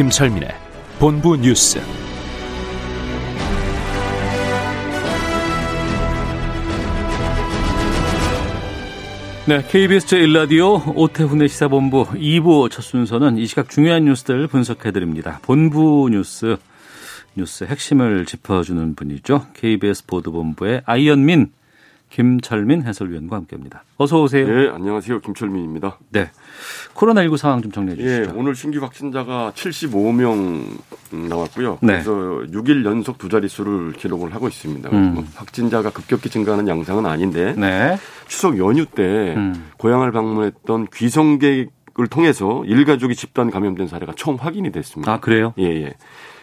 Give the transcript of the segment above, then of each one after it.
김철민의 본부 뉴스. 네, KBS 제1라디오 오태훈의 시사본부 2부 첫 순서는 이 시각 중요한 뉴스들 분석해드립니다. 본부 뉴스, 뉴스 핵심을 짚어주는 분이죠. KBS 보도본부의 아이언민, 김철민 해설위원과 함께합니다. 어서 오세요. 네, 안녕하세요. 김철민입니다. 네. 코로나19 상황 좀 정리해 예, 주시죠. 오늘 신규 확진자가 75명 나왔고요. 네. 그래서 6일 연속 두 자릿수를 기록을 하고 있습니다. 음. 뭐 확진자가 급격히 증가하는 양상은 아닌데 네. 추석 연휴 때 음. 고향을 방문했던 귀성객 을 통해서 일가족이 집단 감염된 사례가 처음 확인이 됐습니다. 아, 그래요? 예, 예.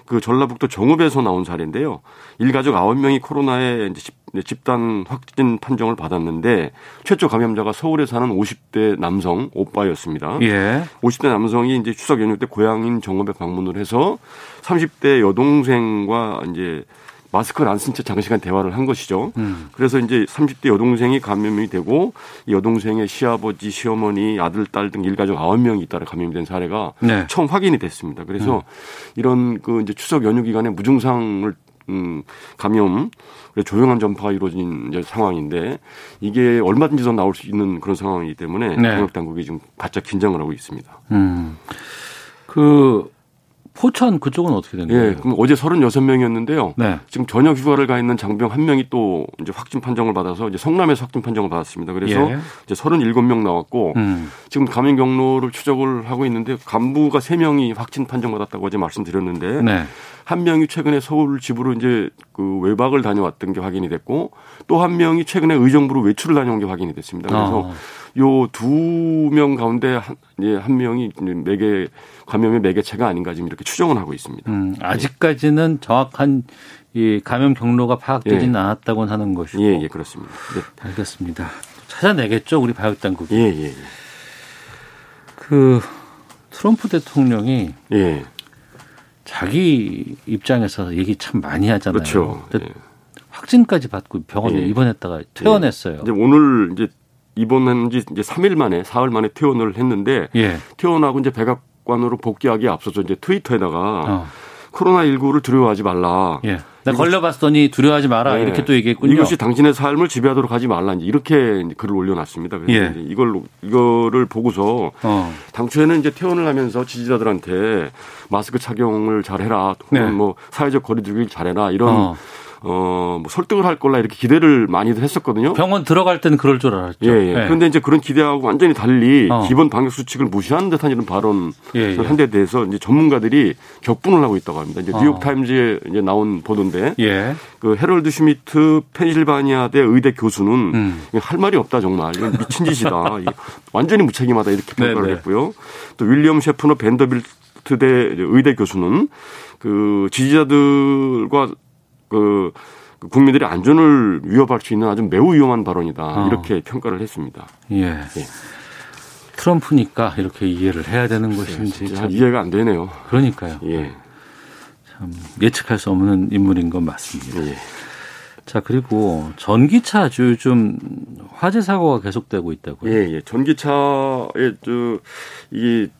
그 전라북도 정읍에서 나온 사례인데요. 일가족 9명이 코로나에 이제 집, 네, 집단 확진 판정을 받았는데 최초 감염자가 서울에 사는 50대 남성 오빠였습니다. 예. 50대 남성이 이제 추석 연휴 때 고향인 정읍에 방문을 해서 30대 여동생과 이제 마스크를 안 쓴 채 장시간 대화를 한 것이죠. 음. 그래서 이제 30대 여동생이 감염이 되고 이 여동생의 시아버지, 시어머니, 아들, 딸 등 일가족 9명이 잇따라 감염이 된 사례가 네. 처음 확인이 됐습니다. 그래서 이런 그 이제 추석 연휴 기간에 무증상을 음, 감염, 조용한 전파가 이루어진 상황인데 이게 얼마든지 더 나올 수 있는 그런 상황이기 때문에 네. 방역 당국이 지금 바짝 긴장을 하고 있습니다. 음. 그, 포천 그쪽은 어떻게 된 거예요? 예, 그럼 어제 36명이었는데요. 네. 지금 저녁 휴가를 가 있는 장병 한 명이 또 이제 확진 판정을 받아서 이제 성남에서 확진 판정을 받았습니다. 그래서 예. 이제 37명 나왔고 음. 지금 감염 경로를 추적을 하고 있는데 간부가 3명이 확진 판정 받았다고 어제 말씀드렸는데 네. 한 명이 최근에 서울 집으로 이제 그 외박을 다녀왔던 게 확인이 됐고 또 한 명이 최근에 의정부로 외출을 다녀온 게 확인이 됐습니다. 그래서 어. 요두 명 가운데 한, 예, 한 명이 매개 감염의 매개체가 아닌가 지금 이렇게 추정을 하고 있습니다. 음, 아직까지는 정확한 이 감염 경로가 파악되지는 예. 않았다고는 하는 것이고. 예, 예, 그렇습니다. 네. 알겠습니다. 찾아내겠죠, 우리 방역 당국이. 예, 예, 그 트럼프 대통령이 예. 예. 자기 입장에서 얘기 참 많이 하잖아요. 그렇죠. 예. 확진까지 받고 병원에 예. 입원했다가 퇴원했어요. 이제 오늘 이제 입원한 지 이제 3일 만에, 사흘 만에 퇴원을 했는데 예. 퇴원하고 이제 백 악관으로 복귀하기에 앞서서 이제 트위터에다가 어. 코로나19를 두려워하지 말라. 예. 나 걸려봤더니 두려워하지 마라 네. 이렇게 또 얘기했군요. 이것이 당신의 삶을 지배하도록 하지 말라. 이제 이렇게 글을 올려놨습니다. 그래서 예. 이걸 이거를 보고서 어. 당초에는 이제 퇴원을 하면서 지지자들한테 마스크 착용을 잘 해라, 혹은 네. 뭐 사회적 거리두기를 잘 해라 이런 어. 어, 뭐 설득을 할 걸로 이렇게 기대를 많이들 했었거든요. 병원 들어갈 때는 그럴 줄 알았죠. 예, 예. 그런데 이제 그런 기대하고 완전히 달리 어. 기본 방역 수칙을 무시하는 듯한 이런 발언을 예, 예. 한데 대해서 이제 전문가들이 격분을 하고 있다고 합니다. 이제 어. 뉴욕 타임즈에 이제 나온 보도인데 예. 그 헤럴드 슈미트 펜실바니아 대 의대 교수는 음. 할 말이 없다 정말 이건 미친 짓이다 완전히 무책임하다 이렇게 평가를 네네. 했고요 또 윌리엄 셰프너 벤더빌트 대 의대 교수는 그 지지자들과 그 국민들의 안전을 위협할 수 있는 아주 매우 위험한 발언이다 어. 이렇게 평가를 했습니다. 예. 트럼프니까 이렇게 이해를 해야 되는 것인지 진짜 참 이해가 안 되네요. 그러니까요. 예, 참 예측할 수 없는 인물인 건 맞습니다. 예. 자 그리고 전기차 아주 요즘 화재 사고가 계속되고 있다고요. 예, 예. 전기차의 저 이게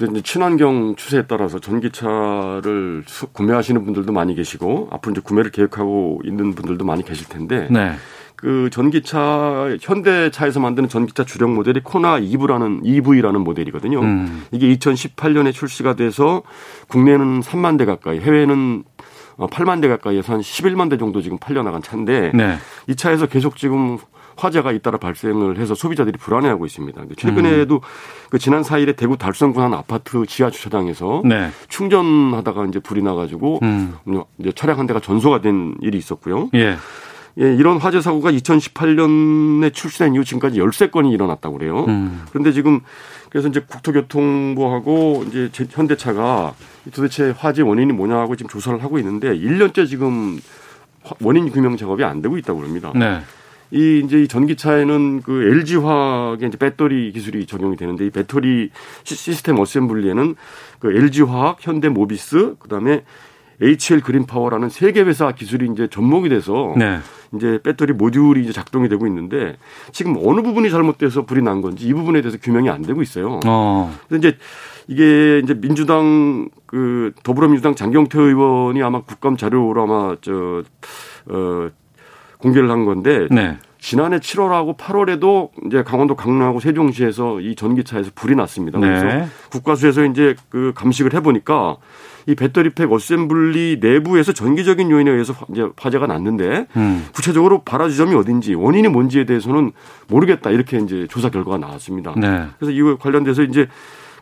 이제 친환경 추세에 따라서 전기차를 수- 구매하시는 분들도 많이 계시고 앞으로 이제 구매를 계획하고 있는 분들도 많이 계실 텐데 네. 그 전기차 현대차에서 만드는 전기차 주력 모델이 코나 EV라는 EV라는 모델이거든요. 음. 이게 2018년에 출시가 돼서 국내는 3만 대 가까이, 해외는 8만 대 가까이에서 한 11만 대 정도 지금 팔려 나간 차인데 네. 이 차에서 계속 지금 화재가 잇따라 발생을 해서 소비자들이 불안해하고 있습니다. 최근에도 그 지난 4일에 대구 달성군 한 아파트 지하 주차장에서 네. 충전하다가 이제 불이 나가지고 음. 이제 차량 한 대가 전소가 된 일이 있었고요. 예. 예, 이런 화재 사고가 2018년에 출시된 이후 지금까지 13건이 일어났다고 그래요. 음. 그런데 지금 그래서 이제 국토교통부하고 이제 제- 현대차가 도대체 화재 원인이 뭐냐고 지금 조사를 하고 있는데 1년째 지금 화- 원인 규명 작업이 안 되고 있다고 그럽니다. 네. 이 이제 이 전기차에는 그 LG 화학의 이제 배터리 기술이 적용이 되는데 이 배터리 시- 시스템 assembly에는 그 LG 화학, 현대 모비스, 그다음에 HL 그린 파워라는 세 개 회사 기술이 이제 접목이 돼서 네. 이제 배터리 모듈이 이제 작동이 되고 있는데 지금 어느 부분이 잘못돼서 불이 난 건지 이 부분에 대해서 규명이 안 되고 있어요. 어. 근데 이제 이게 이제 민주당 그 더불어민주당 장경태 의원이 아마 국감 자료로 아마 저 어, 공개를 한 건데 네. 지난해 7월하고 8월에도 이제 강원도 강릉하고 세종시에서 이 전기차에서 불이 났습니다. 그래서 네. 국과수에서 이제 그 감식을 해보니까 이 배터리팩 assembly 내부에서 전기적인 요인에 의해서 화- 이제 화재가 났는데 음. 구체적으로 발화 지점이 어딘지 원인이 뭔지에 대해서는 모르겠다 이렇게 이제 조사 결과가 나왔습니다. 네. 그래서 이거 관련돼서 이제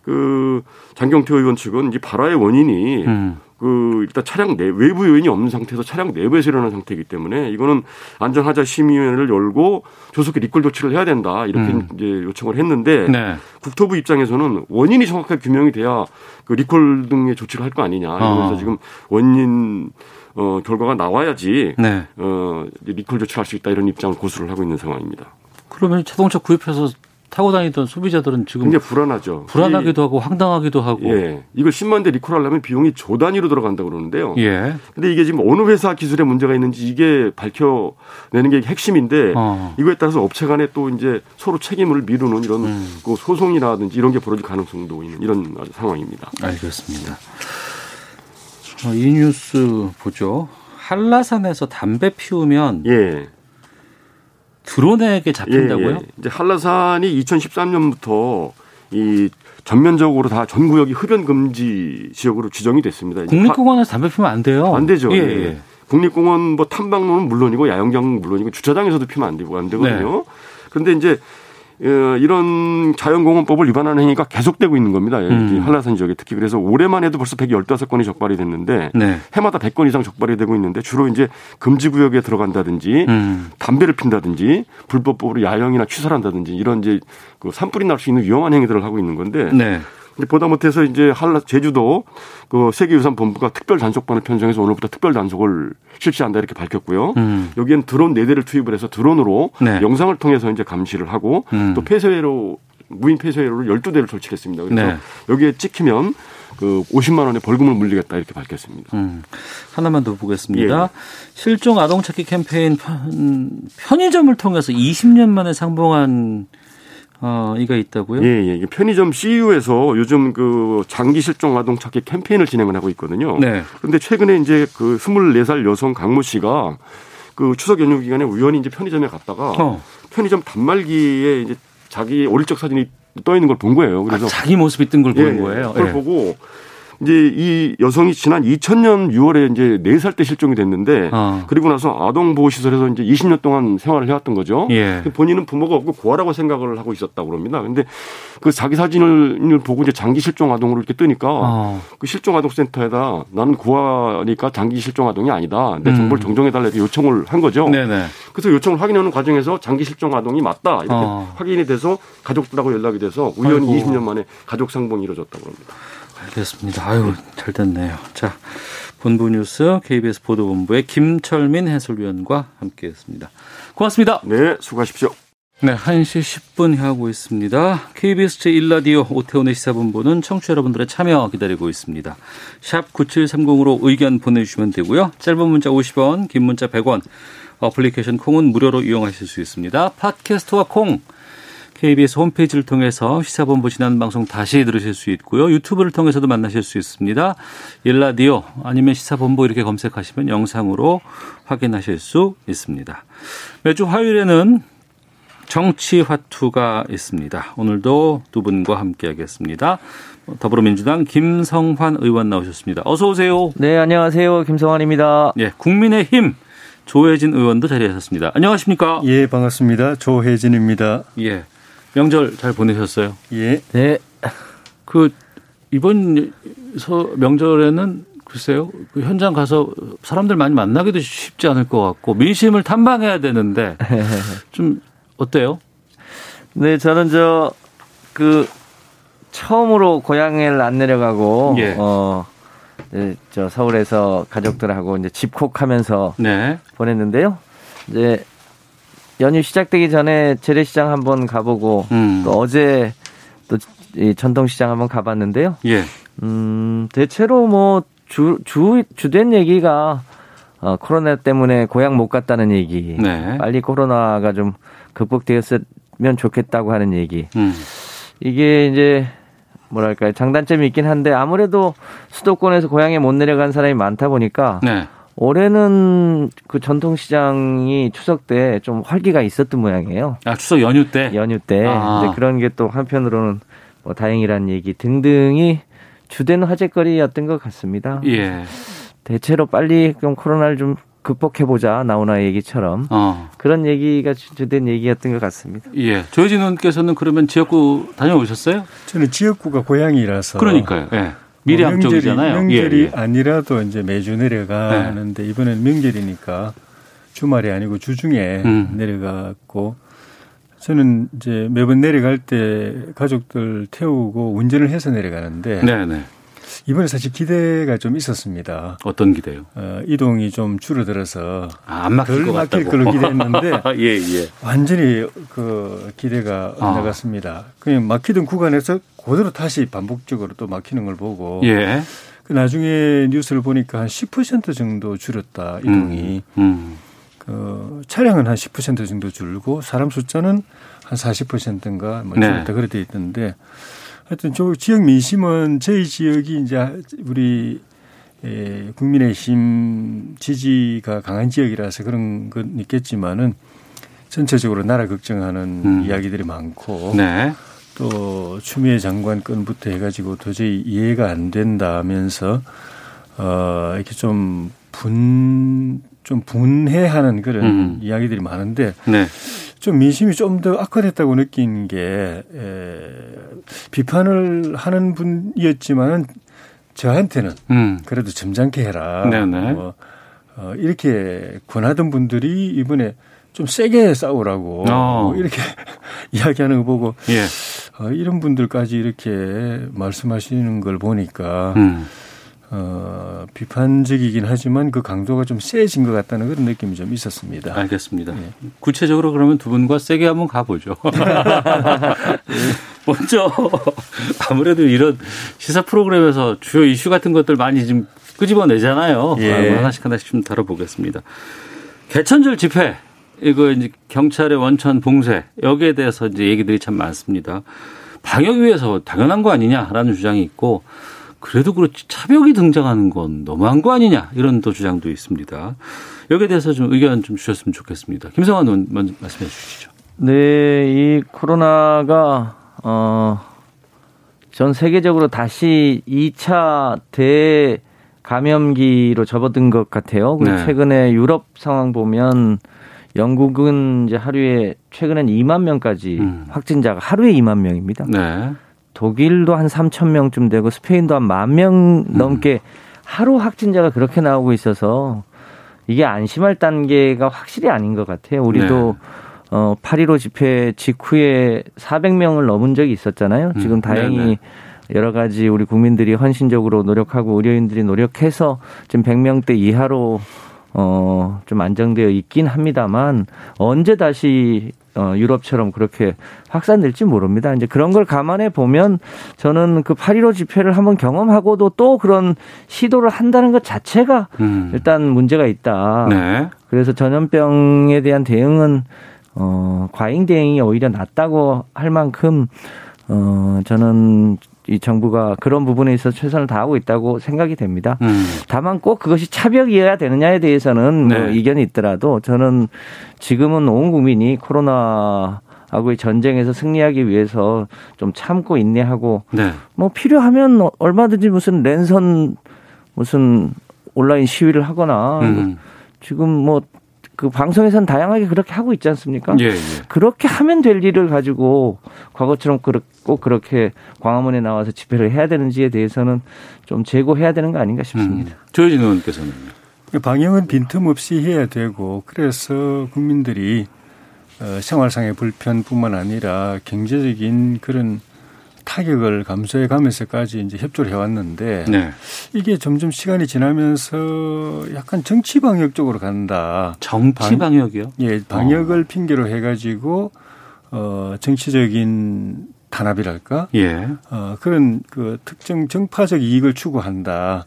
그 장경태 의원 측은 이 발화의 원인이 음. 그 일단 차량 내 외부 요인이 없는 상태에서 차량 내부에서 일어난 상태이기 때문에 이거는 안전하자 심의위원회를 열고 조속히 리콜 조치를 해야 된다 이렇게 음. 이제 요청을 했는데 네. 국토부 입장에서는 원인이 정확하게 규명이 돼야 그 리콜 등의 조치를 할 거 아니냐 이러면서 어. 지금 원인 어 결과가 나와야지 네. 어 리콜 조치를 할 수 있다 이런 입장을 고수를 하고 있는 상황입니다. 그러면 자동차 구입해서 타고 다니던 소비자들은 지금 굉장히 불안하죠. 불안하기도 하고 황당하기도 하고. 이- 예, 이걸 10만 대 리콜하려면 비용이 조 단위로 들어간다고 그러는데요. 예. 근데 이게 지금 어느 회사 기술에 문제가 있는지 이게 밝혀내는 게 핵심인데 어. 이거에 따라서 업체 간에 또 이제 서로 책임을 미루는 이런 음. 그 소송이라든지 이런 게 벌어질 가능성도 있는 이런 상황입니다. 알겠습니다. 어, 이 뉴스 보죠. 한라산에서 담배 피우면 예. 드론에게 예, 잡힌다고요? 예. 이제 한라산이 2013년부터 이 전면적으로 다 전 구역이 흡연 금지 지역으로 지정이 됐습니다. 국립공원에서 담배 피우면 안 돼요. 안 되죠. 예, 예. 예. 국립공원 뭐 탐방로는 물론이고 야영장은 물론이고 주차장에서도 피면 안 되고 안 되거든요. 네. 그런데 이제 어, 이런 자연공원법을 위반하는 행위가 계속되고 있는 겁니다. 여기 음. 한라산 지역에 특히 그래서 올해만 해도 벌써 115건이 적발이 됐는데 네. 해마다 100건 이상 적발이 되고 있는데 주로 이제 금지 구역에 들어간다든지 음. 담배를 핀다든지 불법적으로 야영이나 취사한다든지 이런 이제 그 산불이 날 수 있는 위험한 행위들을 하고 있는 건데 네. 보다 못해서 이제 한라 제주도 그 세계유산 본부가 특별 단속반을 편성해서 오늘부터 특별 단속을 실시한다 이렇게 밝혔고요. 음. 여기엔 드론 네 대를 투입을 해서 드론으로 네. 영상을 통해서 이제 감시를 하고 음. 또 폐쇄회로 무인 폐쇄회로를 12대를 설치했습니다. 그래서 네. 여기에 찍히면 그 50만 원의 벌금을 물리겠다 이렇게 밝혔습니다. 음. 하나만 더 보겠습니다. 예. 실종 아동 찾기 캠페인 편, 편의점을 통해서 20년 만에 상봉한 어, 이가 있다고요? 예, 예. 편의점 CU에서 요즘 그 장기 실종 아동 찾기 캠페인을 진행을 하고 있거든요. 네. 그런데 최근에 이제 그 24살 여성 강모 씨가 그 추석 연휴 기간에 우연히 이제 편의점에 갔다가 어. 편의점 단말기에 이제 자기 어릴 적 사진이 떠 있는 걸 본 거예요. 아, 그래서 자기 모습이 뜬걸 예, 예. 거예요. 그걸 예. 보고 이제 이 여성이 지난 2000년 6월에 이제 4살 때 실종이 됐는데 어. 그리고 나서 아동 보호 시설에서 이제 20년 동안 생활을 해왔던 거죠. 예. 본인은 부모가 없고 고아라고 생각을 하고 있었다고 그럽니다. 근데 그 자기 사진을 보고 이제 장기 실종 아동으로 이렇게 뜨니까 어. 그 실종 아동 센터에다 나는 고아니까 장기 실종 아동이 아니다. 내 음. 정보를 정정해 달라 이렇게 요청을 한 거죠. 네네. 그래서 요청을 확인하는 과정에서 장기 실종 아동이 맞다 이렇게 어. 확인이 돼서 가족들하고 연락이 돼서 우연히 아이고. 20년 만에 가족 상봉이 이루어졌다고 합니다. 알겠습니다. 아유, 잘 됐네요. 자, 본부 뉴스 KBS 보도본부의 김철민 해설위원과 함께 했습니다. 고맙습니다. 네, 수고하십시오. 네, 1시 10분 하고 있습니다. KBS 제1라디오 오태훈의 시사본부는 청취자 여러분들의 참여 기다리고 있습니다. 샵 9730으로 의견 보내주시면 되고요. 짧은 문자 50원, 긴 문자 100원, 어플리케이션 콩은 무료로 이용하실 수 있습니다. 팟캐스트와 콩, KBS 홈페이지를 통해서 시사본부 지난 방송 다시 들으실 수 있고요. 유튜브를 통해서도 만나실 수 있습니다. 일라디오 아니면 시사본부 이렇게 검색하시면 영상으로 확인하실 수 있습니다. 매주 화요일에는 정치 화투가 있습니다. 오늘도 두 분과 함께하겠습니다. 더불어민주당 김성환 의원 나오셨습니다. 어서 오세요. 네, 안녕하세요. 김성환입니다. 예, 국민의힘 조혜진 의원도 자리하셨습니다. 안녕하십니까? 예, 반갑습니다. 조혜진입니다. 예. 명절 잘 보내셨어요? 예. 네. 그 이번 서 명절에는 글쎄요. 그 현장 가서 사람들 많이 만나기도 쉽지 않을 것 같고 민심을 탐방해야 되는데 좀 어때요? 네, 저는 저 그 처음으로 고향을 안 내려가고 예. 어. 네, 저 서울에서 가족들하고 이제 집콕하면서 네. 보냈는데요. 이제 연휴 시작되기 전에 재래시장 한번 가보고 음. 또 어제 또 이 전통시장 한번 가봤는데요. 예. 음, 대체로 뭐 주, 주, 주 된 얘기가 어, 코로나 때문에 고향 못 갔다는 얘기. 네. 빨리 코로나가 좀 극복되었으면 좋겠다고 하는 얘기. 음. 이게 이제 뭐랄까요. 장단점이 있긴 한데 아무래도 수도권에서 고향에 못 내려간 사람이 많다 보니까 네. 올해는 그 전통시장이 추석 때 좀 활기가 있었던 모양이에요. 아, 추석 연휴 때. 연휴 때. 아. 이제 그런 게 또 한편으로는 뭐 다행이라는 얘기 등등이 주된 화제거리였던 것 같습니다. 예. 대체로 빨리 좀 코로나를 좀 극복해보자 나오나 얘기처럼 어. 그런 얘기가 주- 주된 얘기였던 것 같습니다. 예. 조혜진 의원께서는 그러면 지역구 다녀오셨어요? 저는 지역구가 고향이라서 그러니까요. 예. 미래학 뭐 명절이- 쪽이잖아요. 명절이 예, 예. 아니라도 이제 매주 내려가는데 이번엔 명절이니까 주말이 아니고 주중에 음. 내려갔고 저는 이제 매번 내려갈 때 가족들 태우고 운전을 해서 내려가는데 네, 네. 이번에 사실 기대가 좀 있었습니다. 어떤 기대요? 어, 이동이 좀 줄어들어서 아, 안 막힐 덜것 막힐 같다고. 걸로 기대했는데 예, 예. 완전히 그 기대가 아. 엇나갔습니다. 그냥 막히던 구간에서 그대로 다시 반복적으로 또 막히는 걸 보고 예. 그 나중에 뉴스를 보니까 한 10% 정도 줄었다 이동이 음. 그 차량은 한 10% 정도 줄고 사람 숫자는 한 40%인가 뭐 네. 줄었다 그렇게 돼 있던데 하여튼 저 지역 민심은 저희 지역이 이제 우리 에, 국민의힘 지지가 강한 지역이라서 그런 건 있겠지만은 전체적으로 나라 걱정하는 음. 이야기들이 많고 네. 또 추미애 장관 건부터 해가지고 도저히 이해가 안 된다면서 어 이렇게 좀 분 좀 분해하는 그런 음. 이야기들이 많은데 네. 좀 민심이 좀 더 악화됐다고 느낀 게 에, 비판을 하는 분이었지만은 저한테는 음. 그래도 점잖게 해라. 네네. 뭐, 어, 이렇게 권하던 분들이 이번에 좀 세게 싸우라고 어. 뭐 이렇게 이야기하는 거 보고 예. 어, 이런 분들까지 이렇게 말씀하시는 걸 보니까 음. 어, 비판적이긴 하지만 그 강도가 좀 세진 것 같다는 그런 느낌이 좀 있었습니다. 알겠습니다. 예. 구체적으로 그러면 두 분과 세게 한번 가보죠. 먼저 아무래도 이런 시사 프로그램에서 주요 이슈 같은 것들 많이 좀 끄집어내잖아요. 예. 아, 하나씩 하나씩 좀 다뤄보겠습니다. 개천절 집회 이거 이제 경찰의 원천 봉쇄 여기에 대해서 이제 얘기들이 참 많습니다. 방역 위해서 당연한 거 아니냐라는 주장이 있고 그래도 그렇지 차벽이 등장하는 건 너무한 거 아니냐 이런 또 주장도 있습니다. 여기에 대해서 좀 의견 좀 주셨으면 좋겠습니다. 김성환 의원 먼저 말씀해 주시죠. 네, 이 코로나가 어, 전 세계적으로 다시 2차 대 감염기로 접어든 것 같아요. 그리고 네. 최근에 유럽 상황 보면 영국은 이제 하루에 최근엔 2만 명까지 음. 확진자가 하루에 2만 명입니다. 네. 독일도 한 3천 명쯤 되고 스페인도 한 만 명 넘게 하루 확진자가 그렇게 나오고 있어서 이게 안심할 단계가 확실히 아닌 것 같아요. 우리도 어, 8.15 집회 직후에 400명을 넘은 적이 있었잖아요. 음, 지금 다행히 네네. 여러 가지 우리 국민들이 헌신적으로 노력하고 의료인들이 노력해서 지금 100명대 이하로 어, 좀 안정되어 있긴 합니다만 언제 다시 어, 유럽처럼 그렇게 확산될지 모릅니다. 이제 그런 걸 감안해 보면 저는 그 8.15 집회를 한번 경험하고도 또 그런 시도를 한다는 것 자체가 음. 일단 문제가 있다. 네. 그래서 전염병에 대한 대응은 어, 과잉 대응이 오히려 낫다고 할 만큼 어, 저는 이 정부가 그런 부분에 있어서 최선을 다하고 있다고 생각이 됩니다. 음. 다만 꼭 그것이 차벽이어야 되느냐에 대해서는 뭐 네. 이견이 있더라도 저는 지금은 온 국민이 코로나 하고의 전쟁에서 승리하기 위해서 좀 참고 인내하고 네. 뭐 필요하면 얼마든지 무슨 랜선 무슨 온라인 시위를 하거나 음. 지금 뭐 그 방송에서는 다양하게 그렇게 하고 있지 않습니까? 예, 예. 그렇게 하면 될 일을 가지고 과거처럼 꼭 그렇게 광화문에 나와서 집회를 해야 되는지에 대해서는 좀 재고해야 되는 거 아닌가 싶습니다. 음. 조혜진 의원께서는 방역은 빈틈없이 해야 되고 그래서 국민들이 어, 생활상의 불편뿐만 아니라 경제적인 그런 타격을 감수해 가면서까지 이제 협조를 해왔는데 네. 이게 점점 시간이 지나면서 약간 정치 방역 쪽으로 간다. 정치 방 역이요? 예, 방역을 어. 핑계로 해가지고 어 정치적인 단합이랄까? 예. 어 그런 그 특정 정파적 이익을 추구한다.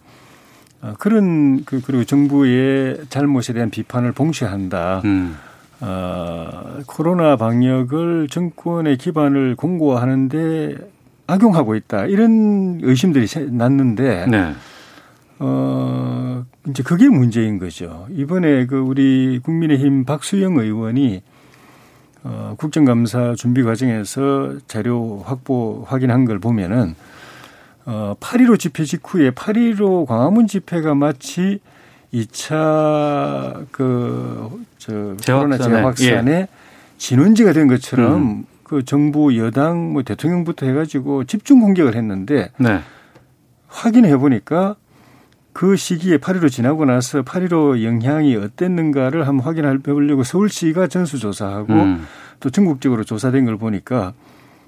어, 그런 그 그리고 정부의 잘못에 대한 비판을 봉쇄한다. 음. 어, 코로나 방역을 정권의 기반을 공고하는데 악용하고 있다 이런 의심들이 났는데 네. 어 이제 그게 문제인 거죠. 이번에 그 우리 국민의힘 박수영 의원이 어 국정감사 준비 과정에서 자료 확보 확인한 걸 보면은 어8.15 집회 직후에 8.15 광화문 집회가 마치 2차 그저 코로나 재확산의 예. 진원지가 된 것처럼 음. 그 정부 여당 뭐 대통령부터 해가지고 집중 공격을 했는데 네. 확인해 보니까 그 시기에 8.15 지나고 나서 8.15 영향이 어땠는가를 한번 확인해 보려고 서울시가 전수조사하고 음. 또 전국적으로 조사된 걸 보니까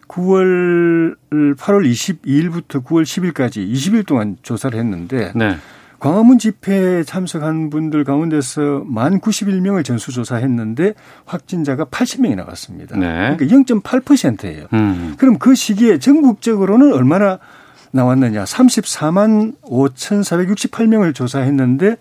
9월 8월 22일부터 9월 10일까지 20일 동안 조사를 했는데 네. 광화문 집회에 참석한 분들 가운데서 만 91명을 전수조사했는데 확진자가 80명이 나왔습니다. 네. 그러니까 0.8%예요. 음. 그럼 그 시기에 전국적으로는 얼마나 나왔느냐? 34만 5,468명을 조사했는데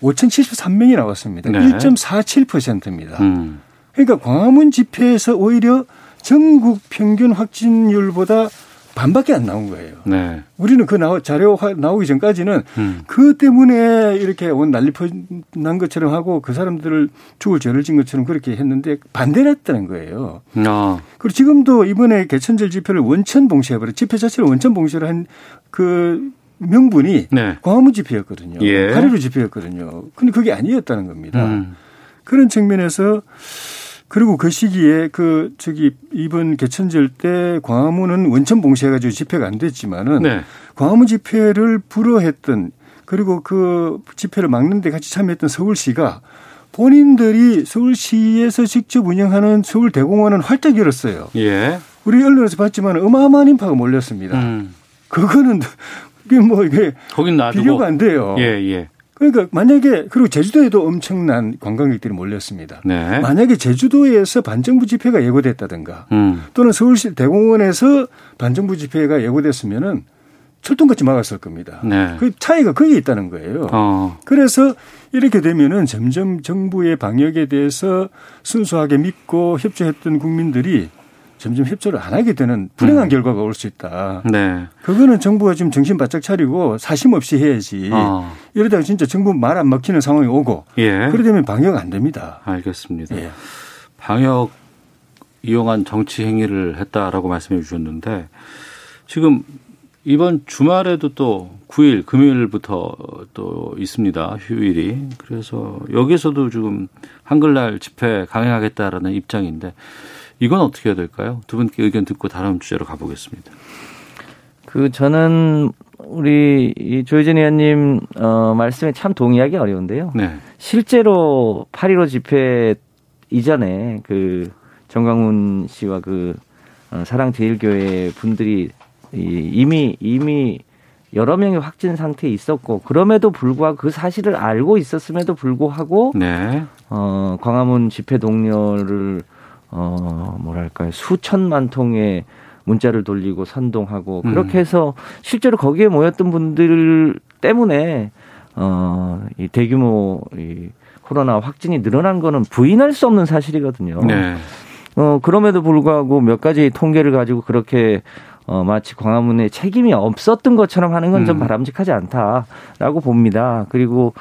5,073명이 나왔습니다. 네. 1.47%입니다. 음. 그러니까 광화문 집회에서 오히려 전국 평균 확진율보다 반밖에 안 나온 거예요. 네. 우리는 그 나오, 자료 나오기 전까지는 음. 그 때문에 이렇게 온 난리 난 것처럼 하고 그 사람들을 죽을 죄를 진 것처럼 그렇게 했는데 반대를 했다는 거예요. 아. 그리고 지금도 이번에 개천절 집회를 원천 봉쇄해버려 집회 자체를 원천 봉쇄를 한그 명분이 네. 광화문 집회였거든요. 예. 8.15 집회였거든요. 근데 그게 아니었다는 겁니다. 음. 그런 측면에서 그리고 그 시기에 그 저기 이번 개천절 때 광화문은 원천 봉쇄해가지고 집회가 안 됐지만은 네. 광화문 집회를 불허했던 그리고 그 집회를 막는데 같이 참여했던 서울시가 본인들이 서울시에서 직접 운영하는 서울대공원은 활짝 열었어요. 예. 우리 언론에서 봤지만 어마어마한 인파가 몰렸습니다. 음. 그거는 그게 뭐 이게 거긴 놔두고. 비교가 안 돼요. 예, 예. 그러니까 만약에 그리고 제주도에도 엄청난 관광객들이 몰렸습니다. 네. 만약에 제주도에서 반정부 집회가 예고됐다든가 음. 또는 서울시 대공원에서 반정부 집회가 예고됐으면은 철통같이 막았을 겁니다. 네. 그 차이가 거기에 있다는 거예요. 어. 그래서 이렇게 되면은 점점 정부의 방역에 대해서 순수하게 믿고 협조했던 국민들이 점점 협조를 안 하게 되는 불행한 음. 결과가 올 수 있다. 네. 그거는 정부가 지금 정신 바짝 차리고 사심 없이 해야지. 어. 이러다가 진짜 정부 말안 먹히는 상황이 오고. 예. 그러려면 방역 안 됩니다. 알겠습니다. 예. 방역 이용한 정치 행위를 했다라고 말씀해 주셨는데 지금 이번 주말에도 또 9일 금요일부터 또 있습니다. 휴일이. 그래서 여기서도 지금 한글날 집회 강행하겠다라는 입장인데 이건 어떻게 해야 될까요? 두 분께 의견 듣고 다음 주제로 가보겠습니다. 그 저는 우리 이 조혜진 의원님 어 말씀에 참 동의하기 어려운데요. 네. 실제로 8.15 집회 이전에 그 정강훈 씨와 그 어, 사랑제일교회 분들이 이미 이미 여러 명이 확진 상태에 있었고 그럼에도 불구하고 그 사실을 알고 있었음에도 불구하고 네. 어 광화문 집회 동료를 어, 뭐랄까요, 수천만 통의 문자를 돌리고 선동하고 음. 그렇게 해서 실제로 거기에 모였던 분들 때문에 어, 이 대규모 이 코로나 확진이 늘어난 거는 부인할 수 없는 사실이거든요. 네. 어, 그럼에도 불구하고 몇 가지 통계를 가지고 그렇게 어, 마치 광화문에 책임이 없었던 것처럼 하는 건좀 음. 바람직하지 않다라고 봅니다. 그리고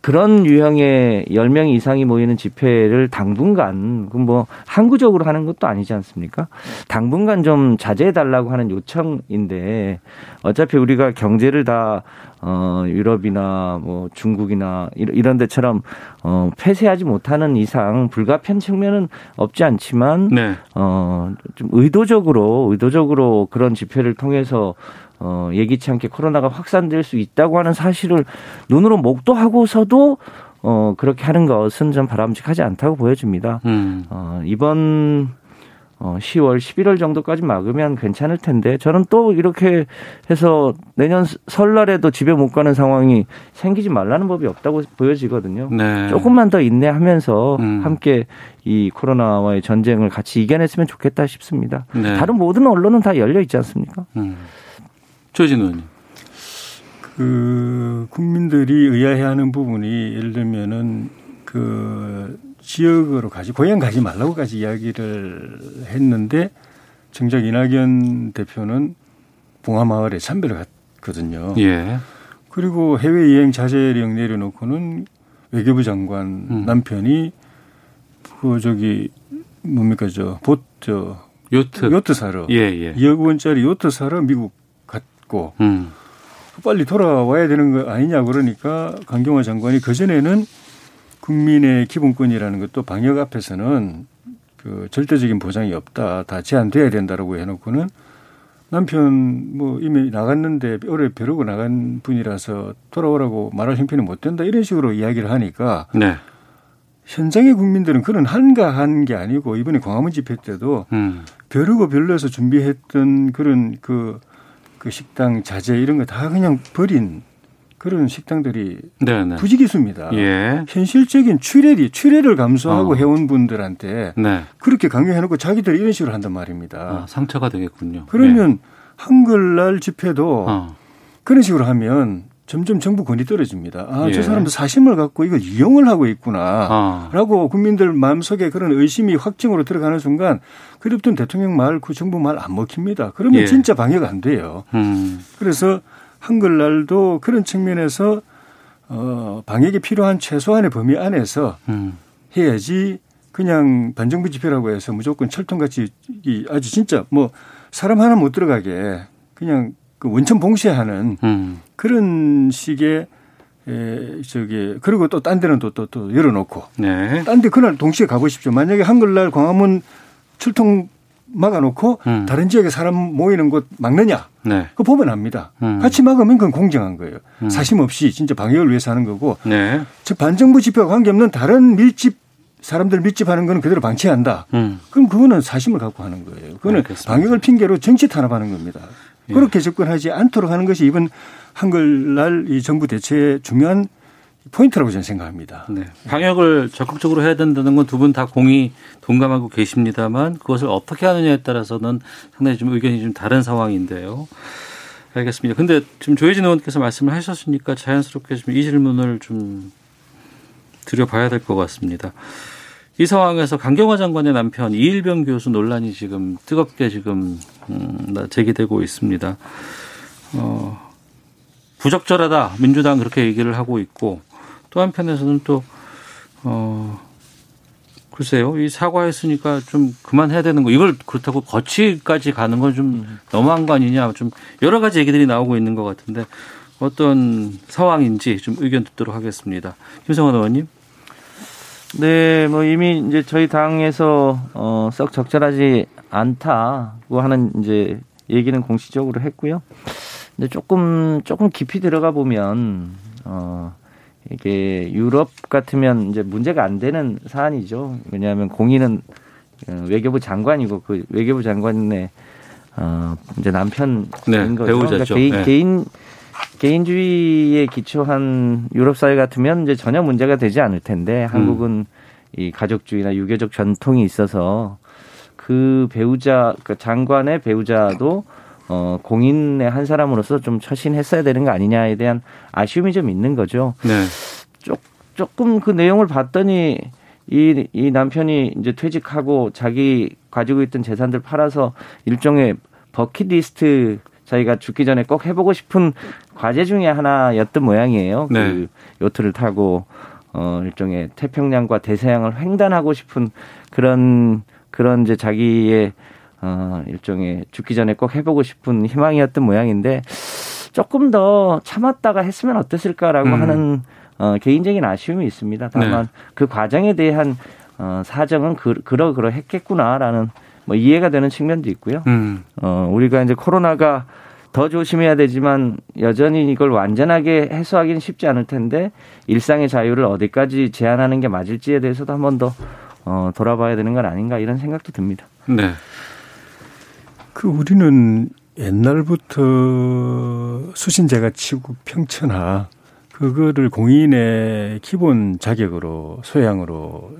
그런 유형의 10명 이상이 모이는 집회를 당분간 그뭐 항구적으로 하는 것도 아니지 않습니까? 당분간 좀 자제해 달라고 하는 요청인데 어차피 우리가 경제를 다 어, 유럽이나 뭐 중국이나 이런 데처럼 어, 폐쇄하지 못하는 이상 불가피한 측면은 없지 않지만 네. 어, 좀 의도적으로 의도적으로 그런 집회를 통해서 어, 예기치 않게 코로나가 확산될 수 있다고 하는 사실을 눈으로 목도하고서도 어, 그렇게 하는 것은 좀 바람직하지 않다고 보여집니다. 음. 어, 이번 어, 10월, 11월 정도까지 막으면 괜찮을 텐데 저는 또 이렇게 해서 내년 설날에도 집에 못 가는 상황이 생기지 말라는 법이 없다고 보여지거든요. 네. 조금만 더 인내하면서 음. 함께 이 코로나와의 전쟁을 같이 이겨냈으면 좋겠다 싶습니다. 네. 다른 모든 언론은 다 열려 있지 않습니까? 음. 조진 의원님. 그 국민들이 의아해하는 부분이 예를 들면은 그 지역으로 가지 고향 가지 말라고까지 이야기를 했는데 정작 이낙연 대표는 봉화마을에 참배를 갔거든요. 예. 그리고 해외 여행 자제령 내려놓고는 외교부 장관 음. 남편이 그 저기 뭡니까 저봇저 요트. 요트 사러 예, 예. 2억 원짜리 요트 사러 미국 갔고 음. 빨리 돌아와야 되는 거 아니냐 그러니까 강경화 장관이 그 전에는 국민의 기본권이라는 것도 방역 앞에서는 그 절대적인 보장이 없다 다 제한돼야 된다라고 해놓고는 남편 뭐 이미 나갔는데 오래 벼르고 나간 분이라서 돌아오라고 말할 형편이 못 된다 이런 식으로 이야기를 하니까 네. 현장의 국민들은 그런 한가한 게 아니고 이번에 광화문 집회 때도 음. 벼르고 별로에서 준비했던 그런 그, 그 식당 자재 이런 거 다 그냥 버린 그런 식당들이 네, 네. 부지기수입니다. 예. 현실적인 출혈이 출혈을 감수하고 어. 해온 분들한테 네. 그렇게 강요해놓고 자기들이 이런 식으로 한단 말입니다. 아, 상처가 되겠군요. 그러면 한글날 집회도 네. 어. 그런 식으로 하면 점점 정부 권위 떨어집니다. 아, 예. 저 사람도 사심을 갖고 이걸 이용을 하고 있구나. 아. 라고 국민들 마음속에 그런 의심이 확증으로 들어가는 순간 그립던 대통령 말, 그 정부 말 안 먹힙니다. 그러면 예. 진짜 방역 안 돼요. 음. 그래서 한글날도 그런 측면에서 어, 방역이 필요한 최소한의 범위 안에서 음. 해야지 그냥 반정부 집회라고 해서 무조건 철통같이 이 아주 진짜 뭐 사람 하나 못 들어가게 그냥 그 원천 봉쇄하는 음. 그런 식의 에, 저기 그리고 또 딴 데는 또또 또 열어놓고 네. 딴데 그날 동시에 가보십시오. 만약에 한글날 광화문 출통 막아놓고 음. 다른 지역에 사람 모이는 곳 막느냐? 네. 그거 보면 압니다. 음. 같이 막으면 그건 공정한 거예요. 음. 사심 없이 진짜 방역을 위해서 하는 거고 네. 즉 반정부 집회와 관계없는 다른 밀집 사람들 밀집하는 거는 그대로 방치한다. 음. 그럼 그거는 사심을 갖고 하는 거예요. 그거는 알겠습니다. 방역을 핑계로 정치 탄압하는 겁니다. 예. 그렇게 접근하지 않도록 하는 것이 이번 한글날 이 정부 대체의 중요한 포인트라고 저는 생각합니다. 네. 방역을 적극적으로 해야 된다는 건 두 분 다 공이 동감하고 계십니다만 그것을 어떻게 하느냐에 따라서는 상당히 좀 의견이 좀 다른 상황인데요. 알겠습니다. 근데 지금 조혜진 의원께서 말씀을 하셨으니까 자연스럽게 좀 이 질문을 좀 드려봐야 될 것 같습니다. 이 상황에서 강경화 장관의 남편 이일병 교수 논란이 지금 뜨겁게 지금 음, 제기되고 있습니다. 어, 부적절하다 민주당 그렇게 얘기를 하고 있고 또 한편에서는 또 어, 글쎄요 이 사과했으니까 좀 그만해야 되는 거 이걸 그렇다고 거치까지 가는 건 좀 너무한 거 아니냐 좀 여러 가지 얘기들이 나오고 있는 것 같은데 어떤 상황인지 좀 의견 듣도록 하겠습니다. 김성환 의원님. 네, 뭐 이미 이제 저희 당에서 어, 썩 적절하지 않다고 하는 이제 얘기는 공식적으로 했고요. 근데 조금 조금 깊이 들어가 보면 어 이게 유럽 같으면 이제 문제가 안 되는 사안이죠. 왜냐하면 공인은 어, 외교부 장관이고 그 외교부 장관의 어 이제 남편인 네, 거죠. 배우자죠. 개인, 네. 개인 개인주의에 기초한 유럽 사회 같으면 이제 전혀 문제가 되지 않을 텐데 음. 한국은 이 가족주의나 유교적 전통이 있어서 그 배우자 그 장관의 배우자도 어 공인의 한 사람으로서 좀 처신했어야 되는 거 아니냐에 대한 아쉬움이 좀 있는 거죠. 네. 조, 조금 그 내용을 봤더니 이, 이 남편이 이제 퇴직하고 자기 가지고 있던 재산들 팔아서 일종의 버킷리스트 저희가 죽기 전에 꼭 해보고 싶은 과제 중에 하나였던 모양이에요. 네. 그 요트를 타고 어 일종의 태평양과 대서양을 횡단하고 싶은 그런 그런 이제 자기의 어 일종의 죽기 전에 꼭 해보고 싶은 희망이었던 모양인데 조금 더 참았다가 했으면 어땠을까라고 음. 하는 어 개인적인 아쉬움이 있습니다. 다만 네. 그 과정에 대한 어 사정은 그, 그러 그러 했겠구나라는 뭐 이해가 되는 측면도 있고요. 음. 어, 우리가 이제 코로나가 더 조심해야 되지만 여전히 이걸 완전하게 해소하기는 쉽지 않을 텐데 일상의 자유를 어디까지 제한하는 게 맞을지에 대해서도 한 번 더 어, 돌아봐야 되는 건 아닌가 이런 생각도 듭니다. 네. 그 우리는 옛날부터 수신제가 치고 평천하 그거를 공인의 기본 자격으로 소양으로